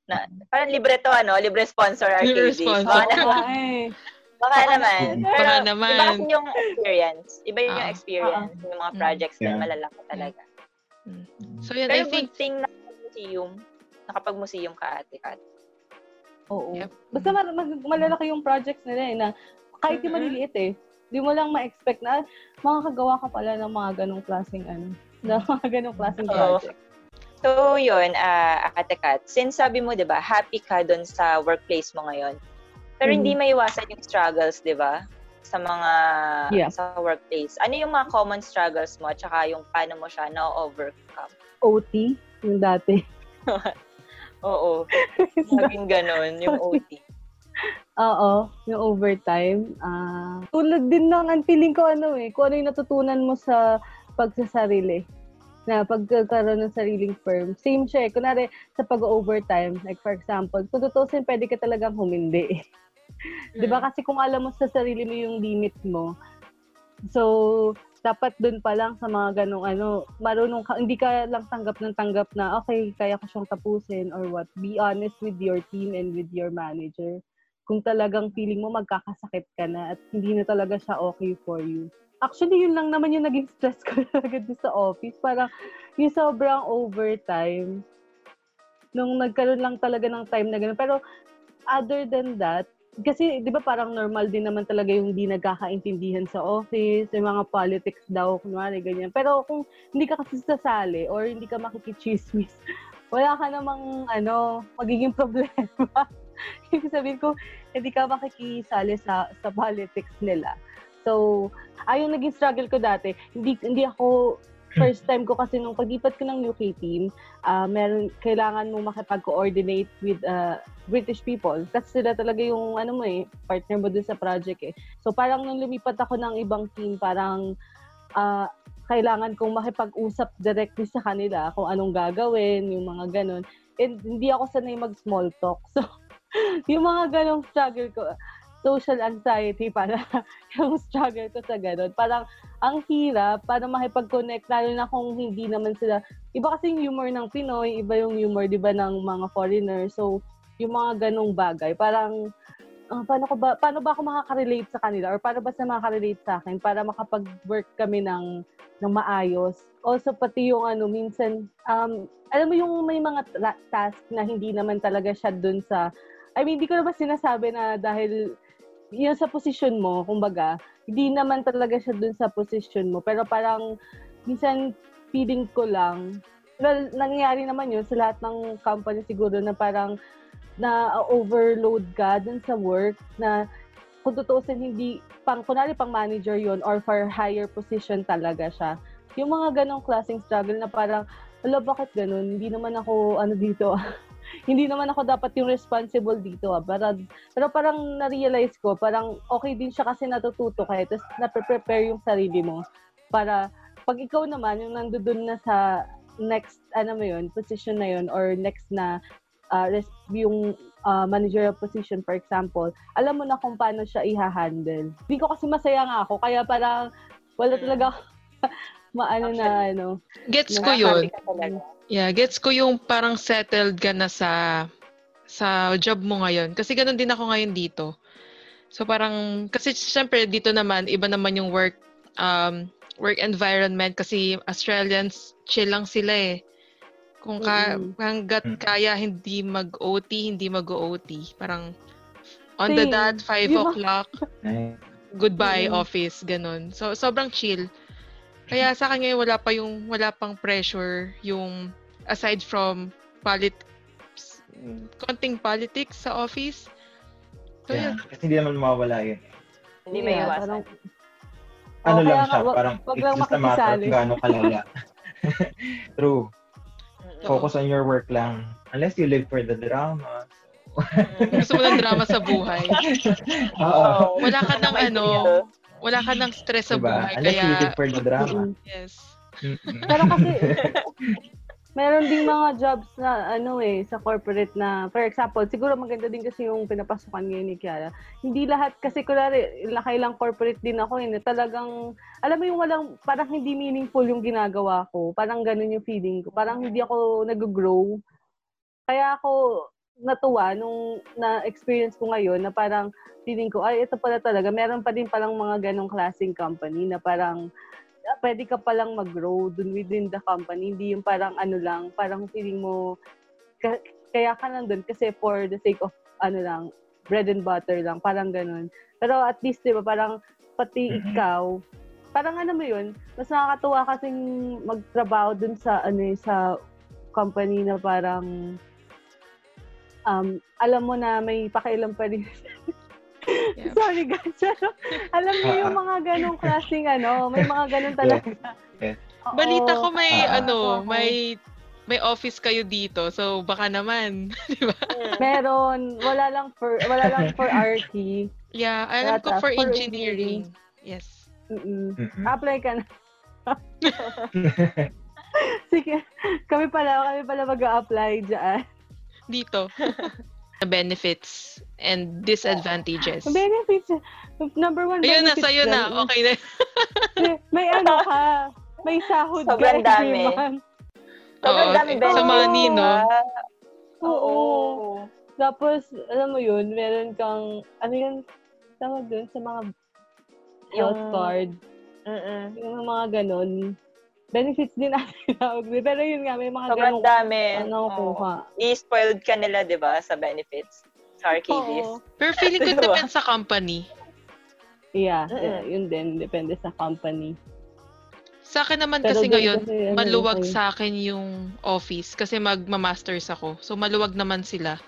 na, parang libre to, ano, libre sponsor Libre arcades. sponsor. Naman, [LAUGHS] Ay, baka naman. Pero, Baka naman. Iba kasi yung experience. Iba yun yung Ah. experience. Yung mga Mm. projects din, Yeah. malalaki talaga. So yun, I Pero think, good thing na museum, nakapag-museum ka, ate Kat. oo. Yep. Basta mar- mag- malalaki yung projects nila eh, na kahit yung maliliit eh, di mo lang ma-expect na, "Ah, makakagawa ka pala ng mga ganong klaseng ano, ng mga ganong klaseng project. So, yun, ah, Ate Kat, since sabi mo, di ba, happy ka doon sa workplace mo ngayon, pero hindi maiwasan yung struggles, di ba? Sa mga, Yeah. sa workplace. Ano yung mga common struggles mo, tsaka yung paano mo siya na-overcome? OT, yung dati. [LAUGHS] Oo, maging ganon, yung [LAUGHS] OT. Oo, yung overtime. Ah, tulad din ng ang feeling ko ano eh, kung ano yung natutunan mo sa pagsasarili na pagkakaroon ng sariling firm. Same siya eh. Kunwari, sa pag-overtime, like for example, kung tutusin, pwede ka talagang humindi. [LAUGHS] Di ba? Kasi kung alam mo sa sarili mo yung limit mo, so, dapat dun pa lang sa mga ganong ano, marunong ka, hindi ka lang tanggap ng tanggap na, okay, kaya ko siyang tapusin or what. Be honest with your team and with your manager. Kung talagang feeling mo magkakasakit ka na at hindi na talaga siya okay for you. Actually, yun lang naman yung naging stress ko [LAUGHS] talaga dun sa office. Parang yung sobrang overtime. Nung nagkaroon lang talaga ng time na gano'n. Pero other than that, kasi 'di ba parang normal din naman talaga yung hindi nagkakaintindihan sa office, yung mga politics daw kunwari ganyan. Pero kung hindi ka kasi sasali or hindi ka makikichismis, [LAUGHS] wala ka namang ano, magiging problema. [LAUGHS] Ibig sabihin ko, hindi ka makikisali sa sa politics nila. So, ayun naging struggle ko dati. Hindi hindi ako first time ko kasi nung paglipat ko ng UK team, uh, meron, kailangan mo makipag-coordinate with uh, British people. Kasi sila talaga yung, ano mo eh, partner mo dun sa project eh. So parang nung lumipat ako ng ibang team, parang uh, kailangan kong makipag-usap directly sa kanila kung anong gagawin, yung mga ganun. And hindi ako sanay mag-small talk. [LAUGHS] So, yung mga ganong struggle ko, social anxiety para [LAUGHS] yung struggle ko sa ganun. Parang ang hirap para makipag-connect lalo na kung hindi naman sila iba kasi yung humor ng Pinoy, iba yung humor 'di ba ng mga foreigners. So yung mga ganong bagay, parang uh, paano ko ba paano ba ako makaka-relate sa kanila or paano ba sila makaka-relate sa akin para makapag-work kami ng ng maayos. Also pati yung ano minsan um alam mo yung may mga task na hindi naman talaga siya dun sa I mean, hindi ko naman sinasabi na dahil yun sa position mo, kumbaga, hindi naman talaga siya dun sa position mo. Pero parang, minsan, feeling ko lang, well, nangyayari naman yun sa lahat ng company siguro na parang na overload ka dun sa work na kung tutuusin hindi pang kunwari pang manager yon or for higher position talaga siya. Yung mga ganong klaseng struggle na parang, wala, bakit ganun? Hindi naman ako, ano dito, [LAUGHS] hindi naman ako dapat yung responsible dito. Ah. Pero, pero parang na-realize ko, parang okay din siya kasi natututo ka. Tapos na-prepare yung sarili mo para pag ikaw naman, yung nandoon na sa next, ano mo yun, position na yun, or next na uh, yung uh, managerial position, for example, alam mo na kung paano siya i-handle. Hindi ko kasi masaya nga ako, kaya parang wala mm. talaga [LAUGHS] maano na ano. Gets ko yun. Yeah, gets ko yung parang settled ka na sa sa job mo ngayon. Kasi ganun din ako ngayon dito. So parang, kasi syempre dito naman, iba naman yung work um, work environment kasi Australians chill lang sila eh. Kung ka, hanggat mm. kaya hindi mag-OT, hindi mag-OT. Parang on Same. the dot, 5 o'clock, goodbye mm-hmm. office, ganun. So sobrang chill. Kaya sa akin ngayon wala pa yung wala pang pressure yung aside from politics konting politics sa office. So, yeah. Yun. Kasi hindi naman mawawala yun. Hindi may yeah, iwasan. Ano oh, lang siya, wag, parang wag it's just a matter of gaano kalala. [LAUGHS] True. Focus on your work lang. Unless you live for the drama. Gusto mo ng drama sa buhay. [LAUGHS] Oo. Wala ka ng ano, wala ka ng stress sa diba? buhay. Unless kaya... you live for the drama. Yes. Pero kasi, [LAUGHS] meron ding mga jobs na ano eh sa corporate na for example siguro maganda din kasi yung pinapasukan ngayon ni Kiara hindi lahat kasi kunwari lang corporate din ako eh talagang alam mo yung walang parang hindi meaningful yung ginagawa ko parang ganun yung feeling ko parang hindi ako nag-grow kaya ako natuwa nung na-experience ko ngayon na parang feeling ko, ay, ito pala talaga, meron pa din palang mga ganong klaseng company na parang ah, pwede ka palang mag-grow dun within the company. Hindi yung parang ano lang, parang feeling mo, kaya ka lang dun kasi for the sake of ano lang, bread and butter lang, parang ganun. Pero at least, di ba, parang pati mm-hmm. ikaw, parang ano mo yun, mas nakakatuwa kasing magtrabaho dun sa, ano eh, sa company na parang, um, alam mo na may pakialam pa rin [LAUGHS] Yeah. Sorry guys. Pero alam niyo yung mga ganong [LAUGHS] klaseng ano, may mga ganon talaga. Yeah. Yeah. Balita ko may uh, ano, may may office kayo dito. So baka naman, [LAUGHS] di ba? Meron, wala lang for wala lang for RT. Yeah, alam ko for, for engineering. engineering. Yes. Mm-mm. Mm-hmm. Apply ka na. Sige, kami pala, kami pala mag-a-apply diyan. Dito. [LAUGHS] na benefits and disadvantages. Benefits. Number one Ayun na, sa'yo na. Okay na. may- May ano ka. May sahod ka Sobrang dami. Sobrang Oo, dami sa money, no? ah. Oo. Tapos, alam mo yun, meron kang, ano yun, tawag dun sa mga health Yung- card. Mm-mm. Yung mga ganun. Benefits din natin [LAUGHS] tawag din. Pero yun nga, may mga Sobrang ganun dami. ano kuha. I-spoiled ka nila, di ba, sa benefits. Sa RKBs. Oo. Pero feeling ko [LAUGHS] Diba? depends sa company. Yeah, yeah, yun din. Depende sa company. Sa akin naman Pero kasi ngayon, kasi, ano, maluwag okay. sa akin yung office kasi magma-masters ako. So maluwag naman sila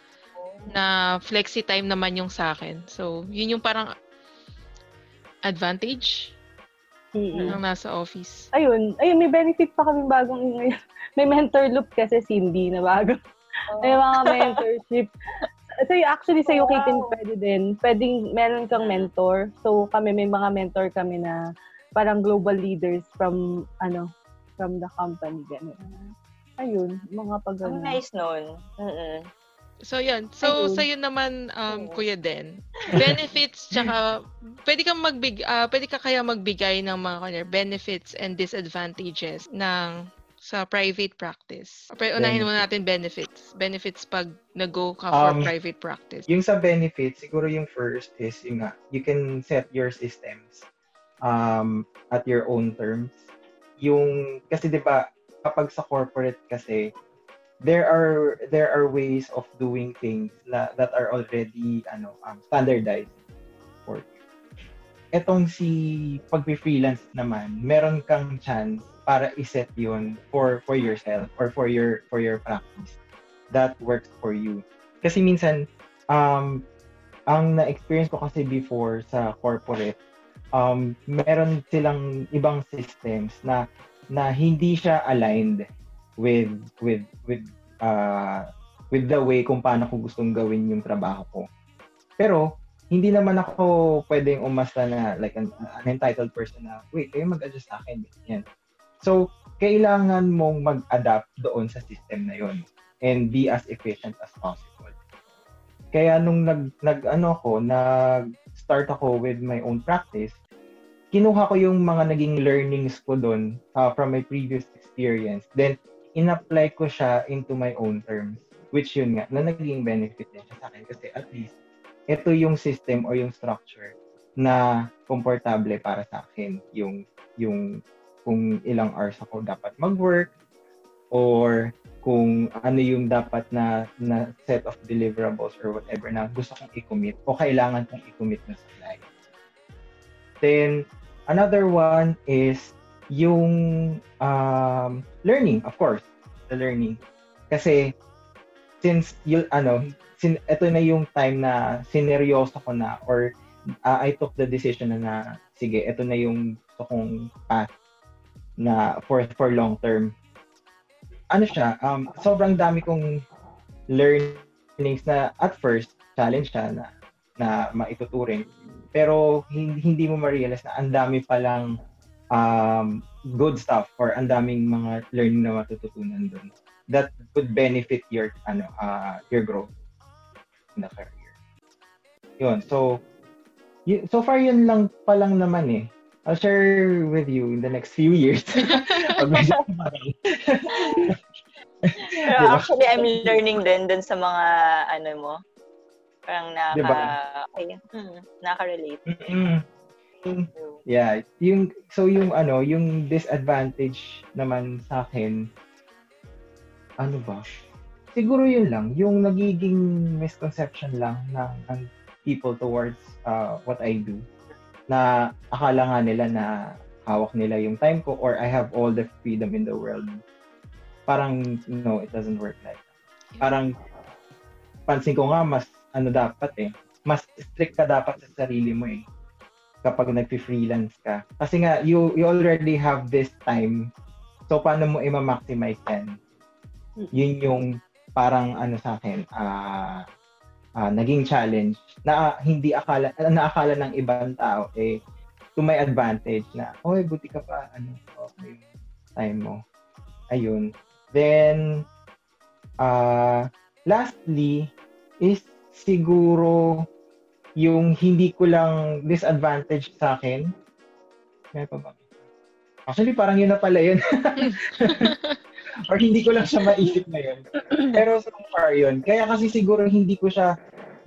na flexi time naman yung sa akin. So yun yung parang advantage Mm-mm. ng nasa office. Ayun, ayun, may benefit pa kami bagong ngayon. [LAUGHS] May mentor loop kasi Cindy na bago. May mga mentorship. [LAUGHS] So, actually, sa UK din Wow. pwede din. Pwedeng meron kang mentor. So, kami, may mga mentor kami na parang global leaders from, ano, from the company. Ganun. Ayun, mga pag Ang nice nun. Mm-mm. So yan. So Ayun. sa'yo naman um Oo. Kuya Den. [LAUGHS] Benefits tsaka pwede kang magbig ah, pwede ka kaya magbigay ng mga kanya benefits and disadvantages ng sa private practice. Pero unahin muna natin benefits. Benefits pag nag-go ka for Um, private practice. Yung sa benefits, siguro yung first is yung nga, you can set your systems um, at your own terms. Yung, kasi di ba kapag sa corporate kasi, there are there are ways of doing things na, that are already ano um, standardized you. Etong si pag-freelance naman, meron kang chance para iset yun for for yourself or for your for your practice that works for you. Kasi minsan um ang na-experience ko kasi before sa corporate um meron silang ibang systems na na hindi siya aligned with with with uh with the way kung paano ko gustong gawin yung trabaho ko. Pero hindi naman ako pwedeng umasta na like an, an entitled person na wait, kayo mag-adjust sa akin. Yan. So, kailangan mong mag-adapt doon sa system na yon and be as efficient as possible. Kaya nung nag nag ano ko, nag start ako with my own practice, kinuha ko yung mga naging learnings ko doon uh, from my previous experience. Then in-apply ko siya into my own terms, which yun nga, na naging benefit din siya sa akin kasi at least ito yung system or yung structure na komportable para sa akin yung yung kung ilang hours ako dapat mag-work or kung ano yung dapat na na set of deliverables or whatever na gusto kong i-commit o kailangan kong i-commit na sa client. Then another one is yung um, learning, of course, the learning. Kasi since you ano, sin, ito na yung time na sineryoso ko na or uh, I took the decision na, na sige, ito na yung gusto kong path na for for long term. Ano siya, um, sobrang dami kong learnings na at first challenge siya na na maituturing. Pero hindi, hindi mo ma-realize na ang dami palang um, good stuff or ang daming mga learning na matututunan doon that would benefit your ano uh, your growth in the career. Yun. So y- so far yun lang pa lang naman eh. I'll share with you in the next few years. [LAUGHS] [LAUGHS] Pero Diba? actually, I'm learning din dun sa mga, ano mo, parang naka, Diba? ay, hmm, naka-relate. Mm-mm. Yeah, yung so yung ano, yung disadvantage naman sa akin ano ba? Siguro yun lang, yung nagiging misconception lang ng, ng people towards uh, what I do. Na akala nga nila na hawak nila yung time ko or I have all the freedom in the world. Parang no, it doesn't work like that. Parang pansin ko nga mas ano dapat eh, mas strict ka dapat sa sarili mo eh kapag nag-freelance ka. Kasi nga, you, you already have this time. So, paano mo i-maximize yan? Yun yung parang ano sa akin, ah ah, naging challenge na hindi akala, na akala ng ibang tao eh to my advantage na, oy, buti ka pa, ano, okay, time mo. Ayun. Then, uh, lastly, is siguro yung hindi ko lang disadvantage sa akin. May pa ba? Actually, parang yun na pala yun. [LAUGHS] Or hindi ko lang siya maisip na yun. Pero so far yun. Kaya kasi siguro hindi ko siya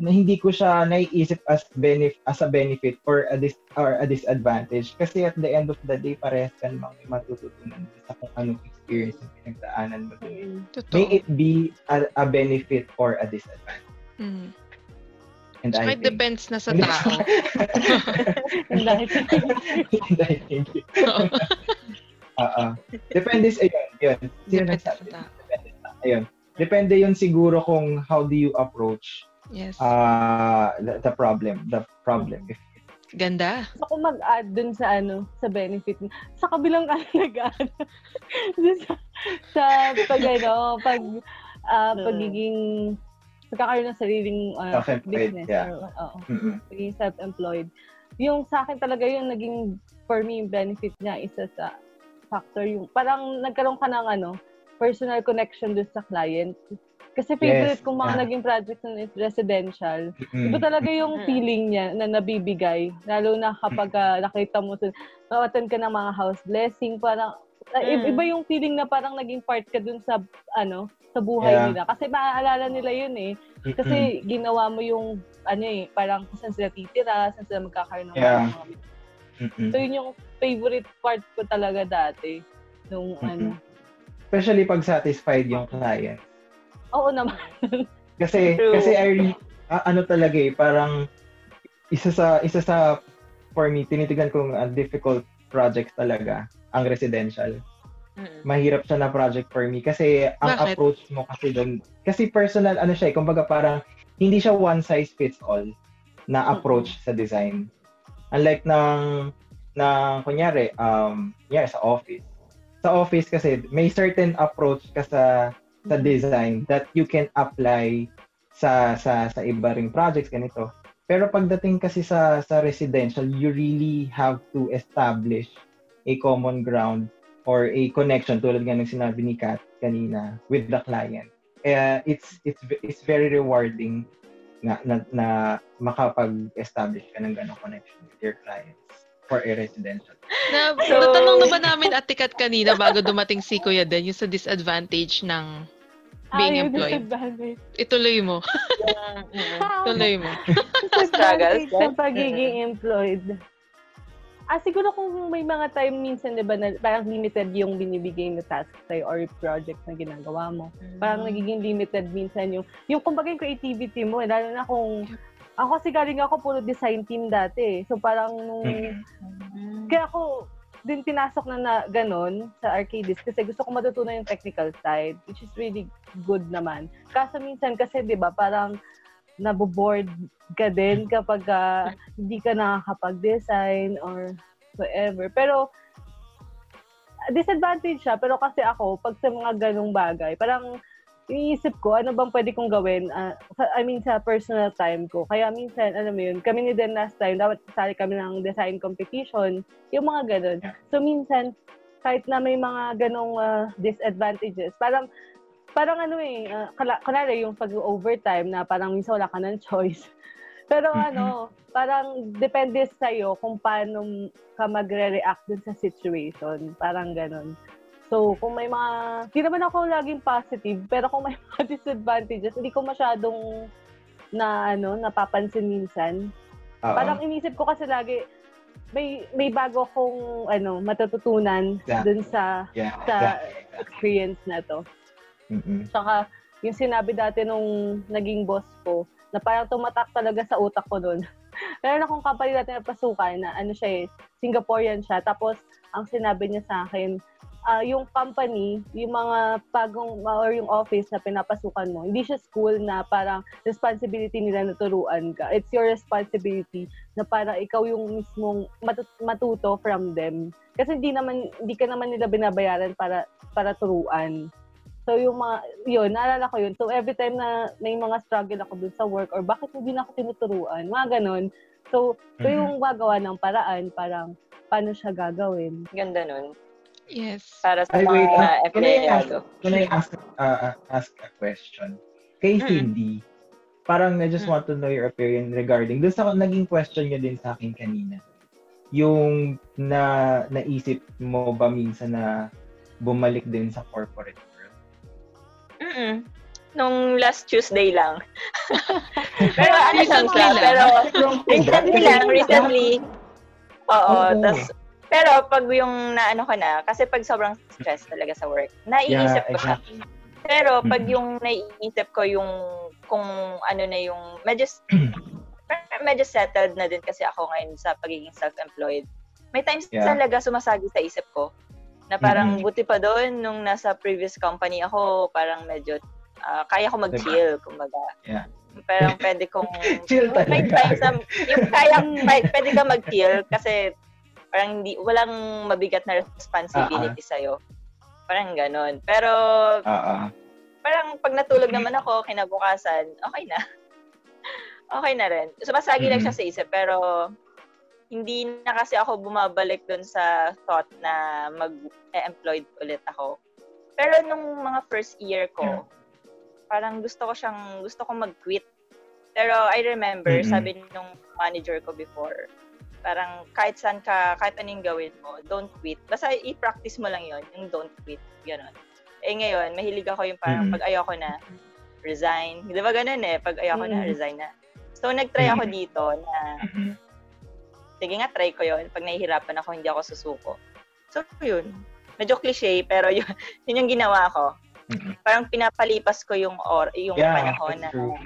na hindi ko siya naiisip as benefit as a benefit or a dis or a disadvantage kasi at the end of the day parehas ka namang may matututunan sa kung anong experience yung pinagdaanan mo. May Totoo. it be a, a benefit or a disadvantage. Mm. And Tsaka I it think, depends na sa tao. And [LAUGHS] dahil And I think, [LAUGHS] [LAUGHS] Oo. Depende sa yun. Yun. Sino Depende sa tao. Depende sa Ayun. Depende yun siguro kung how do you approach Yes. uh, the, the problem. The problem. If, Ganda. gusto ko mag-add dun sa ano, sa benefit. Sa kabilang ano nag-add. Sa, sa pag ano, pag ah, pagiging pagkakaroon ng sariling Self-employed, business. yeah. Or, oo, mm pagiging self-employed. Yung sa akin talaga yung naging, for me, yung benefit niya isa sa factor yung, parang nagkaroon ka ng ano, personal connection dun sa client. Kasi favorite Yes, kong mga yeah. naging projects na residential. mm Iba talaga yung feeling niya na nabibigay. Lalo na kapag ah, nakita mo sa, na-attend ka ng mga house blessing, parang, Mm. iba yung feeling na parang naging part ka dun sa, ano, sa buhay Yeah. nila. Kasi maaalala nila yun eh. Kasi ginawa mo yung, ano eh, parang kung saan sila titira, saan sila magkakaroon ng Yeah. mga Mm-mm. So yun yung favorite part ko talaga dati. Nung Mm-mm. ano. Especially pag satisfied yung client. Oo naman. [LAUGHS] Kasi True. kasi I re- ah, ano talaga eh, parang isa sa isa sa for me tinitigan kong ah, difficult project talaga ang residential. Mm. Mahirap siya na project for me kasi ang Bakit? approach mo kasi doon kasi personal ano siya eh, kumbaga parang hindi siya one size fits all na approach sa design. Unlike ng ng kunyari um yeah sa office. Sa office kasi may certain approach ka sa sa design that you can apply sa sa sa iba ring projects ganito. Pero pagdating kasi sa sa residential, you really have to establish a common ground or a connection tulad nga ng sinabi ni Kat kanina with the client. Kaya it's it's it's very rewarding na na, na makapag-establish ka ng ganong connection with your clients for a residential. Na, So- natanong na ba namin at tikat kanina bago dumating si Kuya Den yung sa disadvantage ng being Ayaw employed? disadvantage. Ituloy mo. Mm. Tuloy mo. Struggles, [LAUGHS] Disadvantage sa pagiging employed. Ah, siguro kung may mga time minsan, di ba, na parang limited yung binibigay na task sa'yo or project na ginagawa mo. Parang nagiging limited minsan yung, yung kumbaga yung creativity mo, eh, lalo na kung, ako kasi galing ako puro design team dati. eh. So parang nung, Mm. kaya ako din pinasok na na ganon sa arcades kasi gusto ko matutunan yung technical side, which is really good naman. Kaso minsan kasi, di ba, parang naboboard ka din kapag ah, hindi ka nakakapag-design or whatever. Pero, disadvantage siya. Pero kasi ako, pag sa mga ganong bagay, parang iniisip ko, ano bang pwede kong gawin? ah, sa, I mean, sa personal time ko. Kaya minsan, alam mo yun, kami ni Den last time, dapat sali kami ng design competition, yung mga ganon. So, minsan, kahit na may mga ganong ah, disadvantages, parang, parang ano eh, uh, kunwari yung pag-overtime na parang minsan wala ka ng choice. [LAUGHS] Pero ano, parang depende sa'yo kung paano ka magre-react dun sa situation. Parang ganon. So, kung may mga, hindi naman ako laging positive, pero kung may [LAUGHS] mga disadvantages, hindi ko masyadong na ano, napapansin minsan. Oo. Parang inisip ko kasi lagi, may may bago akong ano, matututunan Yeah. dun sa yeah, sa yeah. experience na to. Mm-mm. Saka, yung sinabi dati nung naging boss ko, na parang tumatak talaga sa utak ko doon. [LAUGHS] Meron akong company natin na pasukan na ano siya eh, Singaporean siya. Tapos, ang sinabi niya sa akin, ah, yung company, yung mga pagong, or yung office na pinapasukan mo, hindi siya school na parang responsibility nila na turuan ka. It's your responsibility na parang ikaw yung mismong matut- matuto from them. Kasi hindi naman, hindi ka naman nila binabayaran para para turuan. So yung mga, yun, naalala ko yun. So every time na may mga struggle ako dun sa work or bakit hindi na ako tinuturuan, mga ganun. So, so Mhm. yung gagawa ng paraan, parang paano siya gagawin. Ganda nun. Yes. Para sa Ay, mga wait. Can I ask, can I ask, uh, uh, ask a question? Kay Mm. Cindy, parang I just want to know your opinion regarding dun sa naging question niyo din sa akin kanina. Yung na naisip mo ba minsan na bumalik din sa corporate? Mm-mm. Nung last Tuesday lang. [LAUGHS] pero ano lang siya, lang. pero recently lang, recently. Oo, Oo. tas, pero pag yung naano ko na, kasi pag sobrang stress talaga sa work, naiisip Yeah, ko siya. exactly. Pero pag yung naiisip ko yung kung ano na yung medyo [CLEARS THROAT] medyo settled na din kasi ako ngayon sa pagiging self-employed. May times Yeah. talaga sumasagi sa isip ko na parang Mhm. buti pa doon nung nasa previous company ako, parang medyo ah, kaya ko mag-chill, kumbaga. Yeah. Parang pwede kong [LAUGHS] Chill may talaga. times na yung kaya pwede ka mag-chill kasi parang hindi walang mabigat na responsibility sa Parang ganon. Pero Oo. parang pag natulog naman ako kinabukasan, okay na. [LAUGHS] okay na rin. Sumasagi lang siya sa isip pero hindi na kasi ako bumabalik dun sa thought na mag-employed ulit ako. Pero nung mga first year ko, parang gusto ko siyang, gusto ko mag-quit. Pero I remember, Mm-mm. sabi nung manager ko before, parang kahit saan ka, kahit anong gawin mo, don't quit. Basta i-practice mo lang yon yung don't quit. Ganon. Eh ngayon, mahilig ako yung parang Mm. pag ayoko na, resign. Di ba ganun eh? Pag ayoko na, Mm. resign na. So, nag-try ako dito na, sige nga, try ko yon Pag nahihirapan ako, hindi ako susuko. So, yun. Medyo cliche, pero yun, [LAUGHS] yun yung ginawa ko. Mhm. Parang pinapalipas ko yung or yung Yeah, panahon na, true.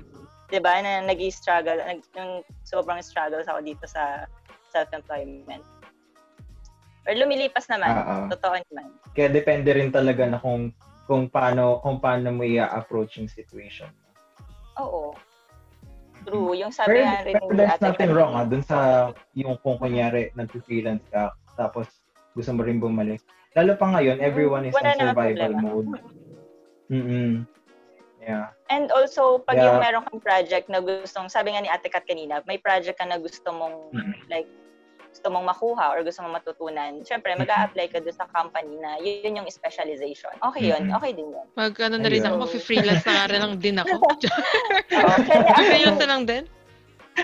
'di ba, na nag-struggle, nag, yung sobrang struggles ako dito sa self-employment. Pero lumilipas naman, Oo. totoo naman. Kaya depende rin talaga na kung kung paano kung paano mo i-approach yung situation. Oo. True. Yung sabi Pero, nga rin pero ni there's ate nothing kanina. wrong ah, dun sa yung kung kunyari nag-freelance ka tapos gusto mo rin bumalik. Lalo pa ngayon, everyone is Wala in survival mode. Mm-mm. Yeah. And also, pag Yeah. yung meron kang project na gustong, sabi nga ni Ate Kat kanina, may project ka na gusto mong, Mm. like, gusto mong makuha or gusto mong matutunan, syempre, mag apply ka doon sa company na yun yung specialization. Okay yun. Okay din yun. Mag ano na rin Ayun. ako, freelance na nga rin lang din ako. [LAUGHS] Okay. freelance na lang din.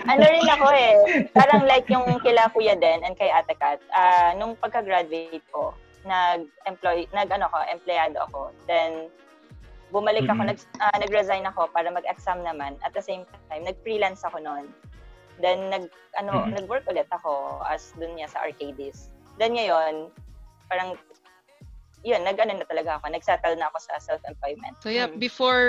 ano rin ako eh, parang like yung kila Kuya Den and kay Ate Kat, ah, nung pagka-graduate ko, nag-employ, nag-ano ko, empleyado ako. Then, bumalik ako, Mhm. nag, ah, nag-resign ako para mag-exam naman. At the same time, nag-freelance ako noon. Then, nag, ano, Mhm. nag-work ulit ako as dun niya sa arcades. Then, ngayon, parang, yun, nag-ano na talaga ako, nag-settle na ako sa self-employment. So yeah, Mm. before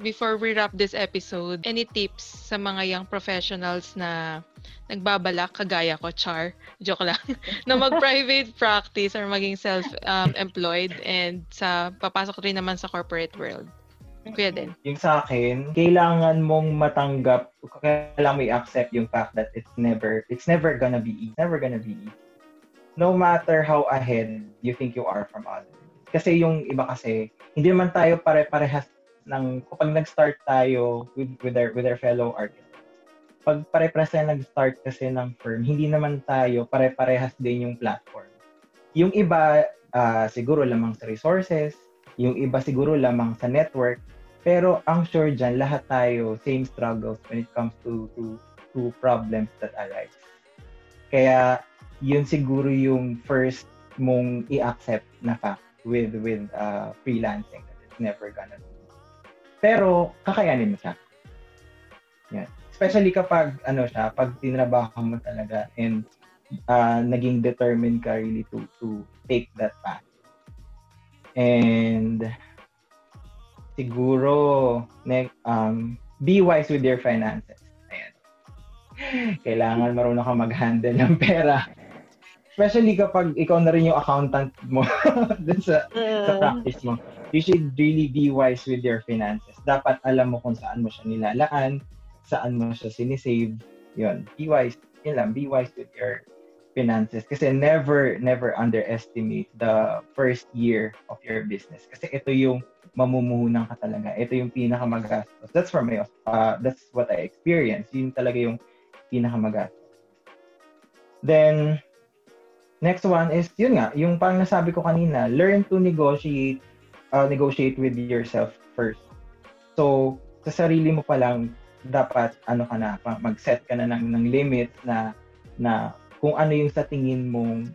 before we wrap this episode, any tips sa mga young professionals na nagbabalak kagaya ko, Char, [LAUGHS] joke lang, na mag-private [LAUGHS] practice or maging self-employed and sa papasok rin naman sa corporate world. Kuya din. Yung sa akin, kailangan mong matanggap, kailangan mo i-accept yung fact that it's never, it's never gonna be easy. Never gonna be easy. No matter how ahead you think you are from others. Kasi yung iba kasi, hindi naman tayo pare-parehas ng, kapag nag-start tayo with, with, our, with our fellow artists, pag pare-parehas tayo nag-start kasi ng firm, hindi naman tayo pare-parehas din yung platform. Yung iba, ah, siguro lamang sa resources, yung iba siguro lamang sa network, pero ang sure dyan, lahat tayo same struggles when it comes to to to problems that arise. Kaya yun siguro yung first mong i-accept na fact with with uh, freelancing it's never gonna be. Pero kakayanin mo siya. Yan. Especially kapag ano siya, pag tinrabaho mo talaga and uh, naging determined ka really to to take that path. And siguro um, be wise with your finances. Ayan. [LAUGHS] Kailangan marunong ka mag-handle ng pera. Especially kapag ikaw na rin yung accountant mo [LAUGHS] dun sa, sa Mm. practice mo. You should really be wise with your finances. Dapat alam mo kung saan mo siya nilalaan, saan mo siya sinisave. Yun. Be wise. Yun lang. Be wise with your finances. Kasi never, never underestimate the first year of your business. Kasi ito yung mamumuhunan ka talaga. Ito yung pinakamagastos. That's for me. Uh, that's what I experienced. Yun talaga yung pinakamagastos. Then, next one is, yun nga, yung parang nasabi ko kanina, learn to negotiate, uh, negotiate with yourself first. So, sa sarili mo pa lang, dapat ano ka na, mag-set ka na ng, ng limit na na kung ano yung sa tingin mong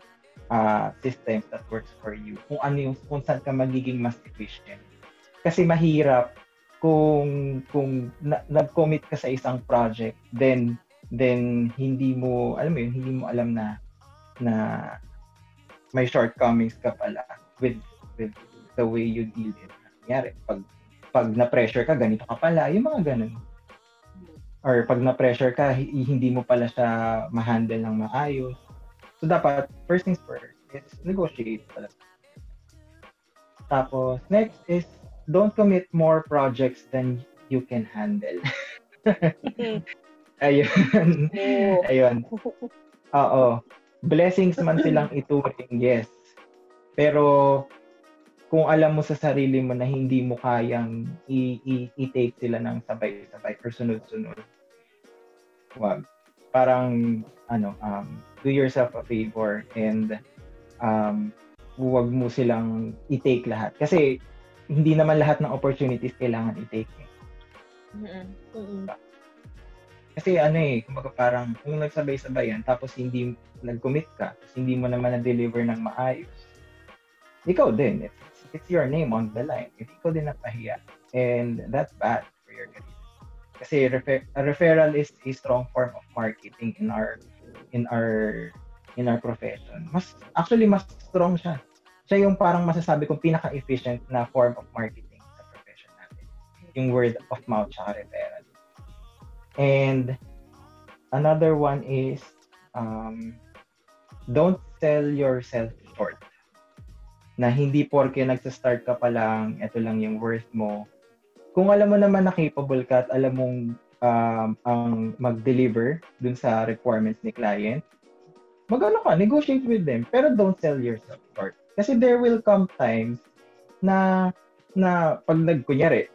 uh, system that works for you. Kung ano yung kung saan ka magiging mas efficient. Kasi mahirap kung kung na, nag-commit ka sa isang project then then hindi mo alam mo yun, hindi mo alam na na may shortcomings ka pala with with the way you deal it. Nangyari, pag pag na-pressure ka, ganito ka pala, yung mga ganun. Or pag na-pressure ka, hi- hindi mo pala siya ma-handle ng maayos. So, dapat, first things first, is negotiate pala. Tapos, next is, don't commit more projects than you can handle. [LAUGHS] Ayun. Ayun. Oo. Blessings man silang ituring, yes. Pero kung alam mo sa sarili mo na hindi mo kayang i- i- i-take sila ng sabay-sabay or sunod-sunod, wag. Parang, ano, um, do yourself a favor and um, huwag mo silang i-take lahat. Kasi hindi naman lahat ng opportunities kailangan i-take. Mm-mm. Kasi ano eh, kumbaga parang kung nagsabay-sabay yan, tapos hindi nag-commit ka, tapos hindi mo naman na-deliver ng maayos, ikaw din. It's, it's your name on the line. If ikaw din napahiya. And that's bad for your career. Kasi refer- a referral is a strong form of marketing in our in our in our profession. Mas actually mas strong siya. Siya yung parang masasabi kong pinaka-efficient na form of marketing sa profession natin. Yung word of mouth tsaka referral. And another one is um, don't sell yourself short. Na hindi porke nagsa-start ka pa lang, ito lang yung worth mo. Kung alam mo naman na capable ka at alam mong um, ang mag-deliver dun sa requirements ni client, magano ka, negotiate with them, pero don't sell yourself short. Kasi there will come times na na pag nagkunyari,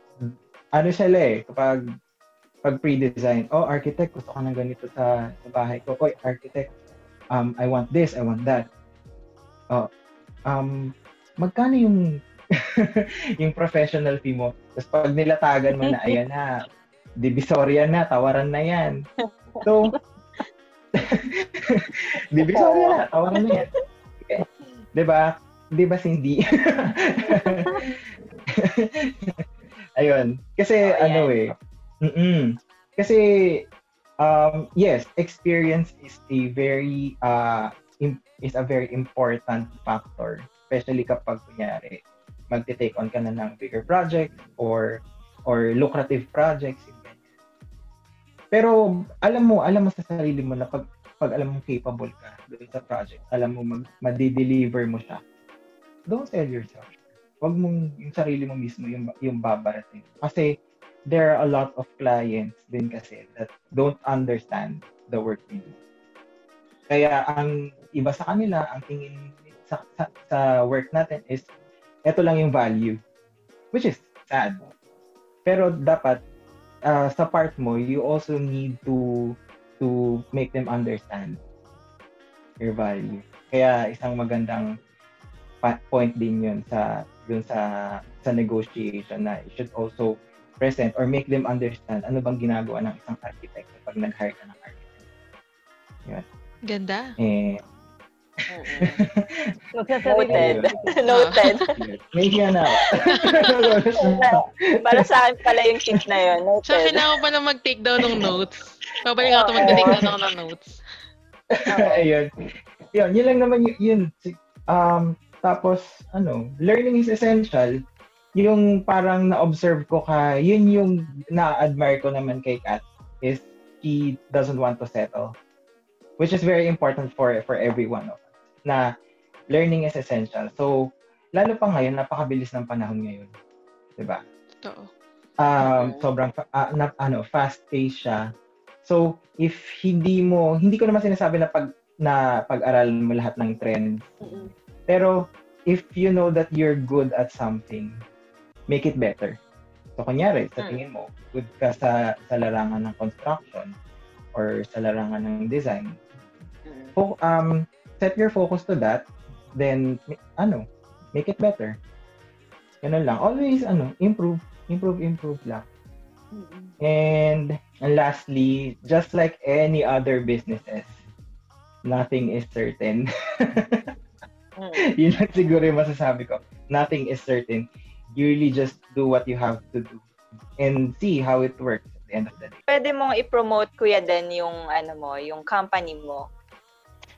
ano sila eh, kapag pag pre-design, oh, architect, gusto ko ng ganito sa, sa bahay ko. Oy, architect, um, I want this, I want that. Oh, um, magkano yung [LAUGHS] yung professional fee mo? Tapos pag nilatagan mo na, ayan na, divisoria na, tawaran na yan. So, [LAUGHS] divisoria na, tawaran na yan. 'Di ba? 'Di ba Cindy? [LAUGHS] Ayun. Kasi Oh, ano eh. Mm-mm. Kasi um yes, experience is a very uh im- is a very important factor, especially kapag kunyari magte-take on ka na ng bigger projects or or lucrative projects. Pero alam mo, alam mo sa sarili mo na pag pag alam mo capable ka doon sa project, alam mo mag, ma-deliver mo siya. Don't sell yourself. Huwag mong yung sarili mo mismo yung yung babarating. Kasi there are a lot of clients din kasi that don't understand the work we do. Kaya ang iba sa kanila, ang tingin sa, sa, sa work natin is ito lang yung value. Which is sad. Pero dapat uh, sa part mo, you also need to to make them understand your value. Kaya isang magandang point din yun sa dun sa sa negotiation na you should also present or make them understand ano bang ginagawa ng isang architect kapag nag-hire ka ng architect. Ganda. Eh, Magsasarili. Noted. Noted. may hiya na ako. Para sa akin pala yung tip na yun. Sa Noted. kailangan ko pa na mag-take down ng notes. Babalik ako ito mag-take down ako ng notes. Ayun. Yun, yun lang naman yun. Um, tapos, ano, learning is essential. Yung parang na-observe ko ka, yun yung na-admire ko naman kay Kat is she doesn't want to settle. Which is very important for for everyone of us. Na learning is essential. So, lalo pa ngayon, napakabilis ng panahon ngayon. ba? Totoo. um, sobrang ah, na, ano, fast-paced siya. So, if hindi mo, hindi ko naman sinasabi na pag na pag-aral mo lahat ng trends. Pero if you know that you're good at something, make it better. So, kunyari, sa Mm. tingin mo, good ka sa, sa larangan ng construction or sa larangan ng design, fo- um, set your focus to that, then, ano, make it better. Ganun lang. Always, ano, improve, improve, improve lang. And And lastly, just like any other businesses, nothing is certain. Mm. [LAUGHS] Yun lang siguro yung masasabi ko. Nothing is certain. You really just do what you have to do and see how it works at the end of the day. Pwede mong i-promote, Kuya Den, yung, ano mo, yung company mo.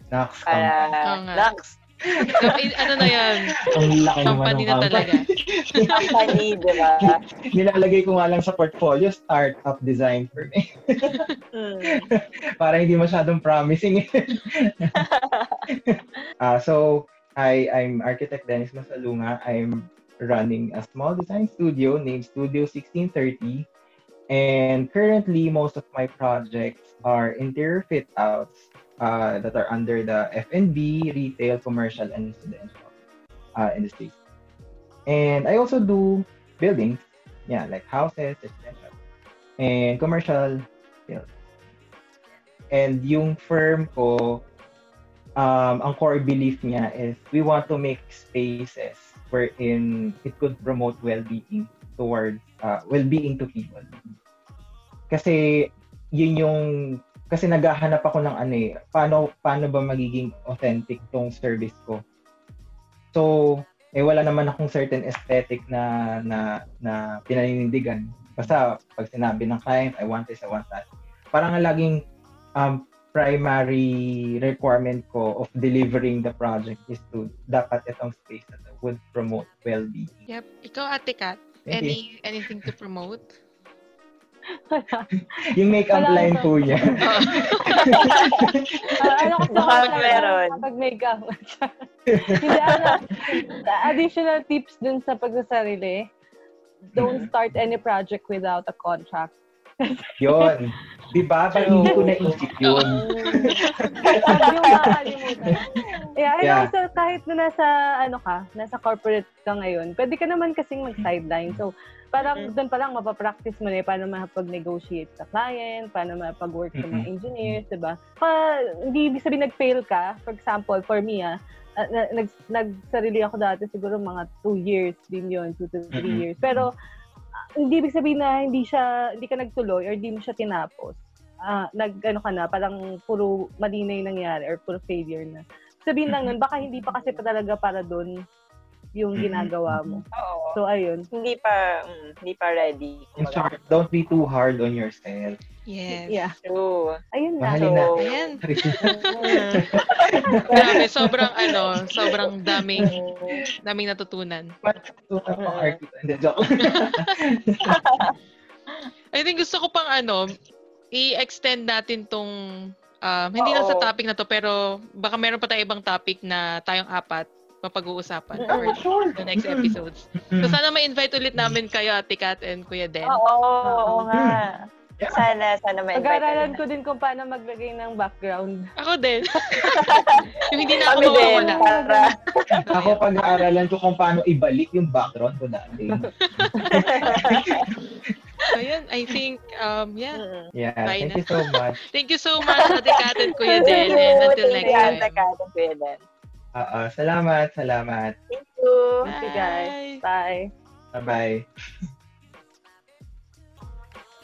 Next, Para. Lux, Eh, ano na yan? ang laki naman Company ng na talaga. company, di ba? [LAUGHS] Nilalagay ko nga lang sa portfolio, startup design firm. Eh, Mm. [LAUGHS] para hindi masyadong promising. [LAUGHS] Ah, so, I, I'm architect Dennis Masalunga. I'm running a small design studio named Studio 1630. And currently, most of my projects are interior fit outs uh, that are under the F&B, retail, commercial, and residential uh. And I also do buildings, yeah, like houses, residential, and commercial buildings. And yung firm ko, um, ang core belief niya is we want to make spaces wherein it could promote well-being towards uh, well-being to people. Kasi yun yung kasi naghahanap ako ng ano eh, paano paano ba magiging authentic tong service ko. So, eh wala naman akong certain aesthetic na na na pinaninindigan. Basta pag sinabi ng client, I want this, I want that. Parang ang laging um, primary requirement ko of delivering the project is to dapat itong space that would promote well-being. Yep. Ikaw, Ate Kat, any anything to promote? [LAUGHS] Yung make-up Wala line po niya. [LAUGHS] Ano Baka ako meron. kapag makeup. [LAUGHS] Hindi, ano, additional tips dun sa pagsasarili. Don't start any project without a contract. Yun. Di ba? Parang hindi ko naisip yun. Yung makakalimutan. Yeah, and Yeah. also, kahit na nasa, ano ka, nasa corporate ka ngayon, pwede ka naman kasing mag-sideline. So, parang doon pa lang mapapractice mo na eh, paano makapag-negotiate sa client, paano makapag-work sa mga engineers, di ba? Pa, hindi ibig sabihin nag-fail ka. For example, for me, ah, na- nag, nagsarili ako dati siguro mga two years din yon two to three Mhm. years. Pero, hindi ibig sabihin na hindi siya, hindi ka nagtuloy or hindi mo siya tinapos. Ah, nag, ano ka na, parang puro mali na yung nangyari or puro failure na. Sabihin lang nun, baka hindi pa kasi pa talaga para doon yung ginagawa mo. Oo. So, ayun. Hindi pa, mm, hindi pa ready. In short, don't be too hard on yourself. Yes. Yeah. True. Ayun na. Mahalin So, natin. Ayan. Grabe, sobrang ano, sobrang daming [LAUGHS] daming natutunan. Hindi, joke. [LAUGHS] I think gusto ko pang ano, i-extend natin tong um, hindi lang sa Oo. topic na to pero baka meron pa tayong ibang topic na tayong apat mapag-uusapan for Oh, sure. the next episodes. So sana ma-invite ulit namin kayo Ate Kat and Kuya Den. Oo, oo nga. Sana, sana ma-invite Pag-aaralan ka ko din kung paano maglagay ng background. Ako din. [LAUGHS] yung hindi na ako mawawala. para, Ako pag-aaralan ko kung paano ibalik yung background ko dati. [LAUGHS] So yun, I think, um, yeah. Mm. Yeah, Bye thank you so much. Thank you so much Ate Kat and Kuya Den. And until Thank next you, time. Ate Kat and Kuya Den. Oo, salamat, salamat. Thank you. Thank you, guys. Bye. Bye. Bye-bye. [LAUGHS]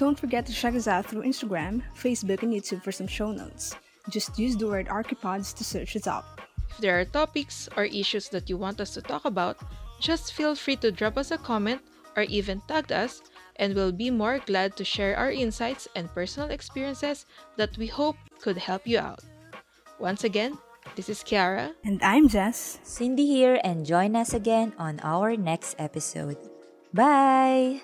Don't forget to check us out through Instagram, Facebook, and YouTube for some show notes. Just use the word Archipods to search us up. If there are topics or issues that you want us to talk about, just feel free to drop us a comment or even tag us, and we'll be more glad to share our insights and personal experiences that we hope could help you out. Once again, this is Kiara. And I'm Jess. Cindy here and join us again on our next episode. Bye!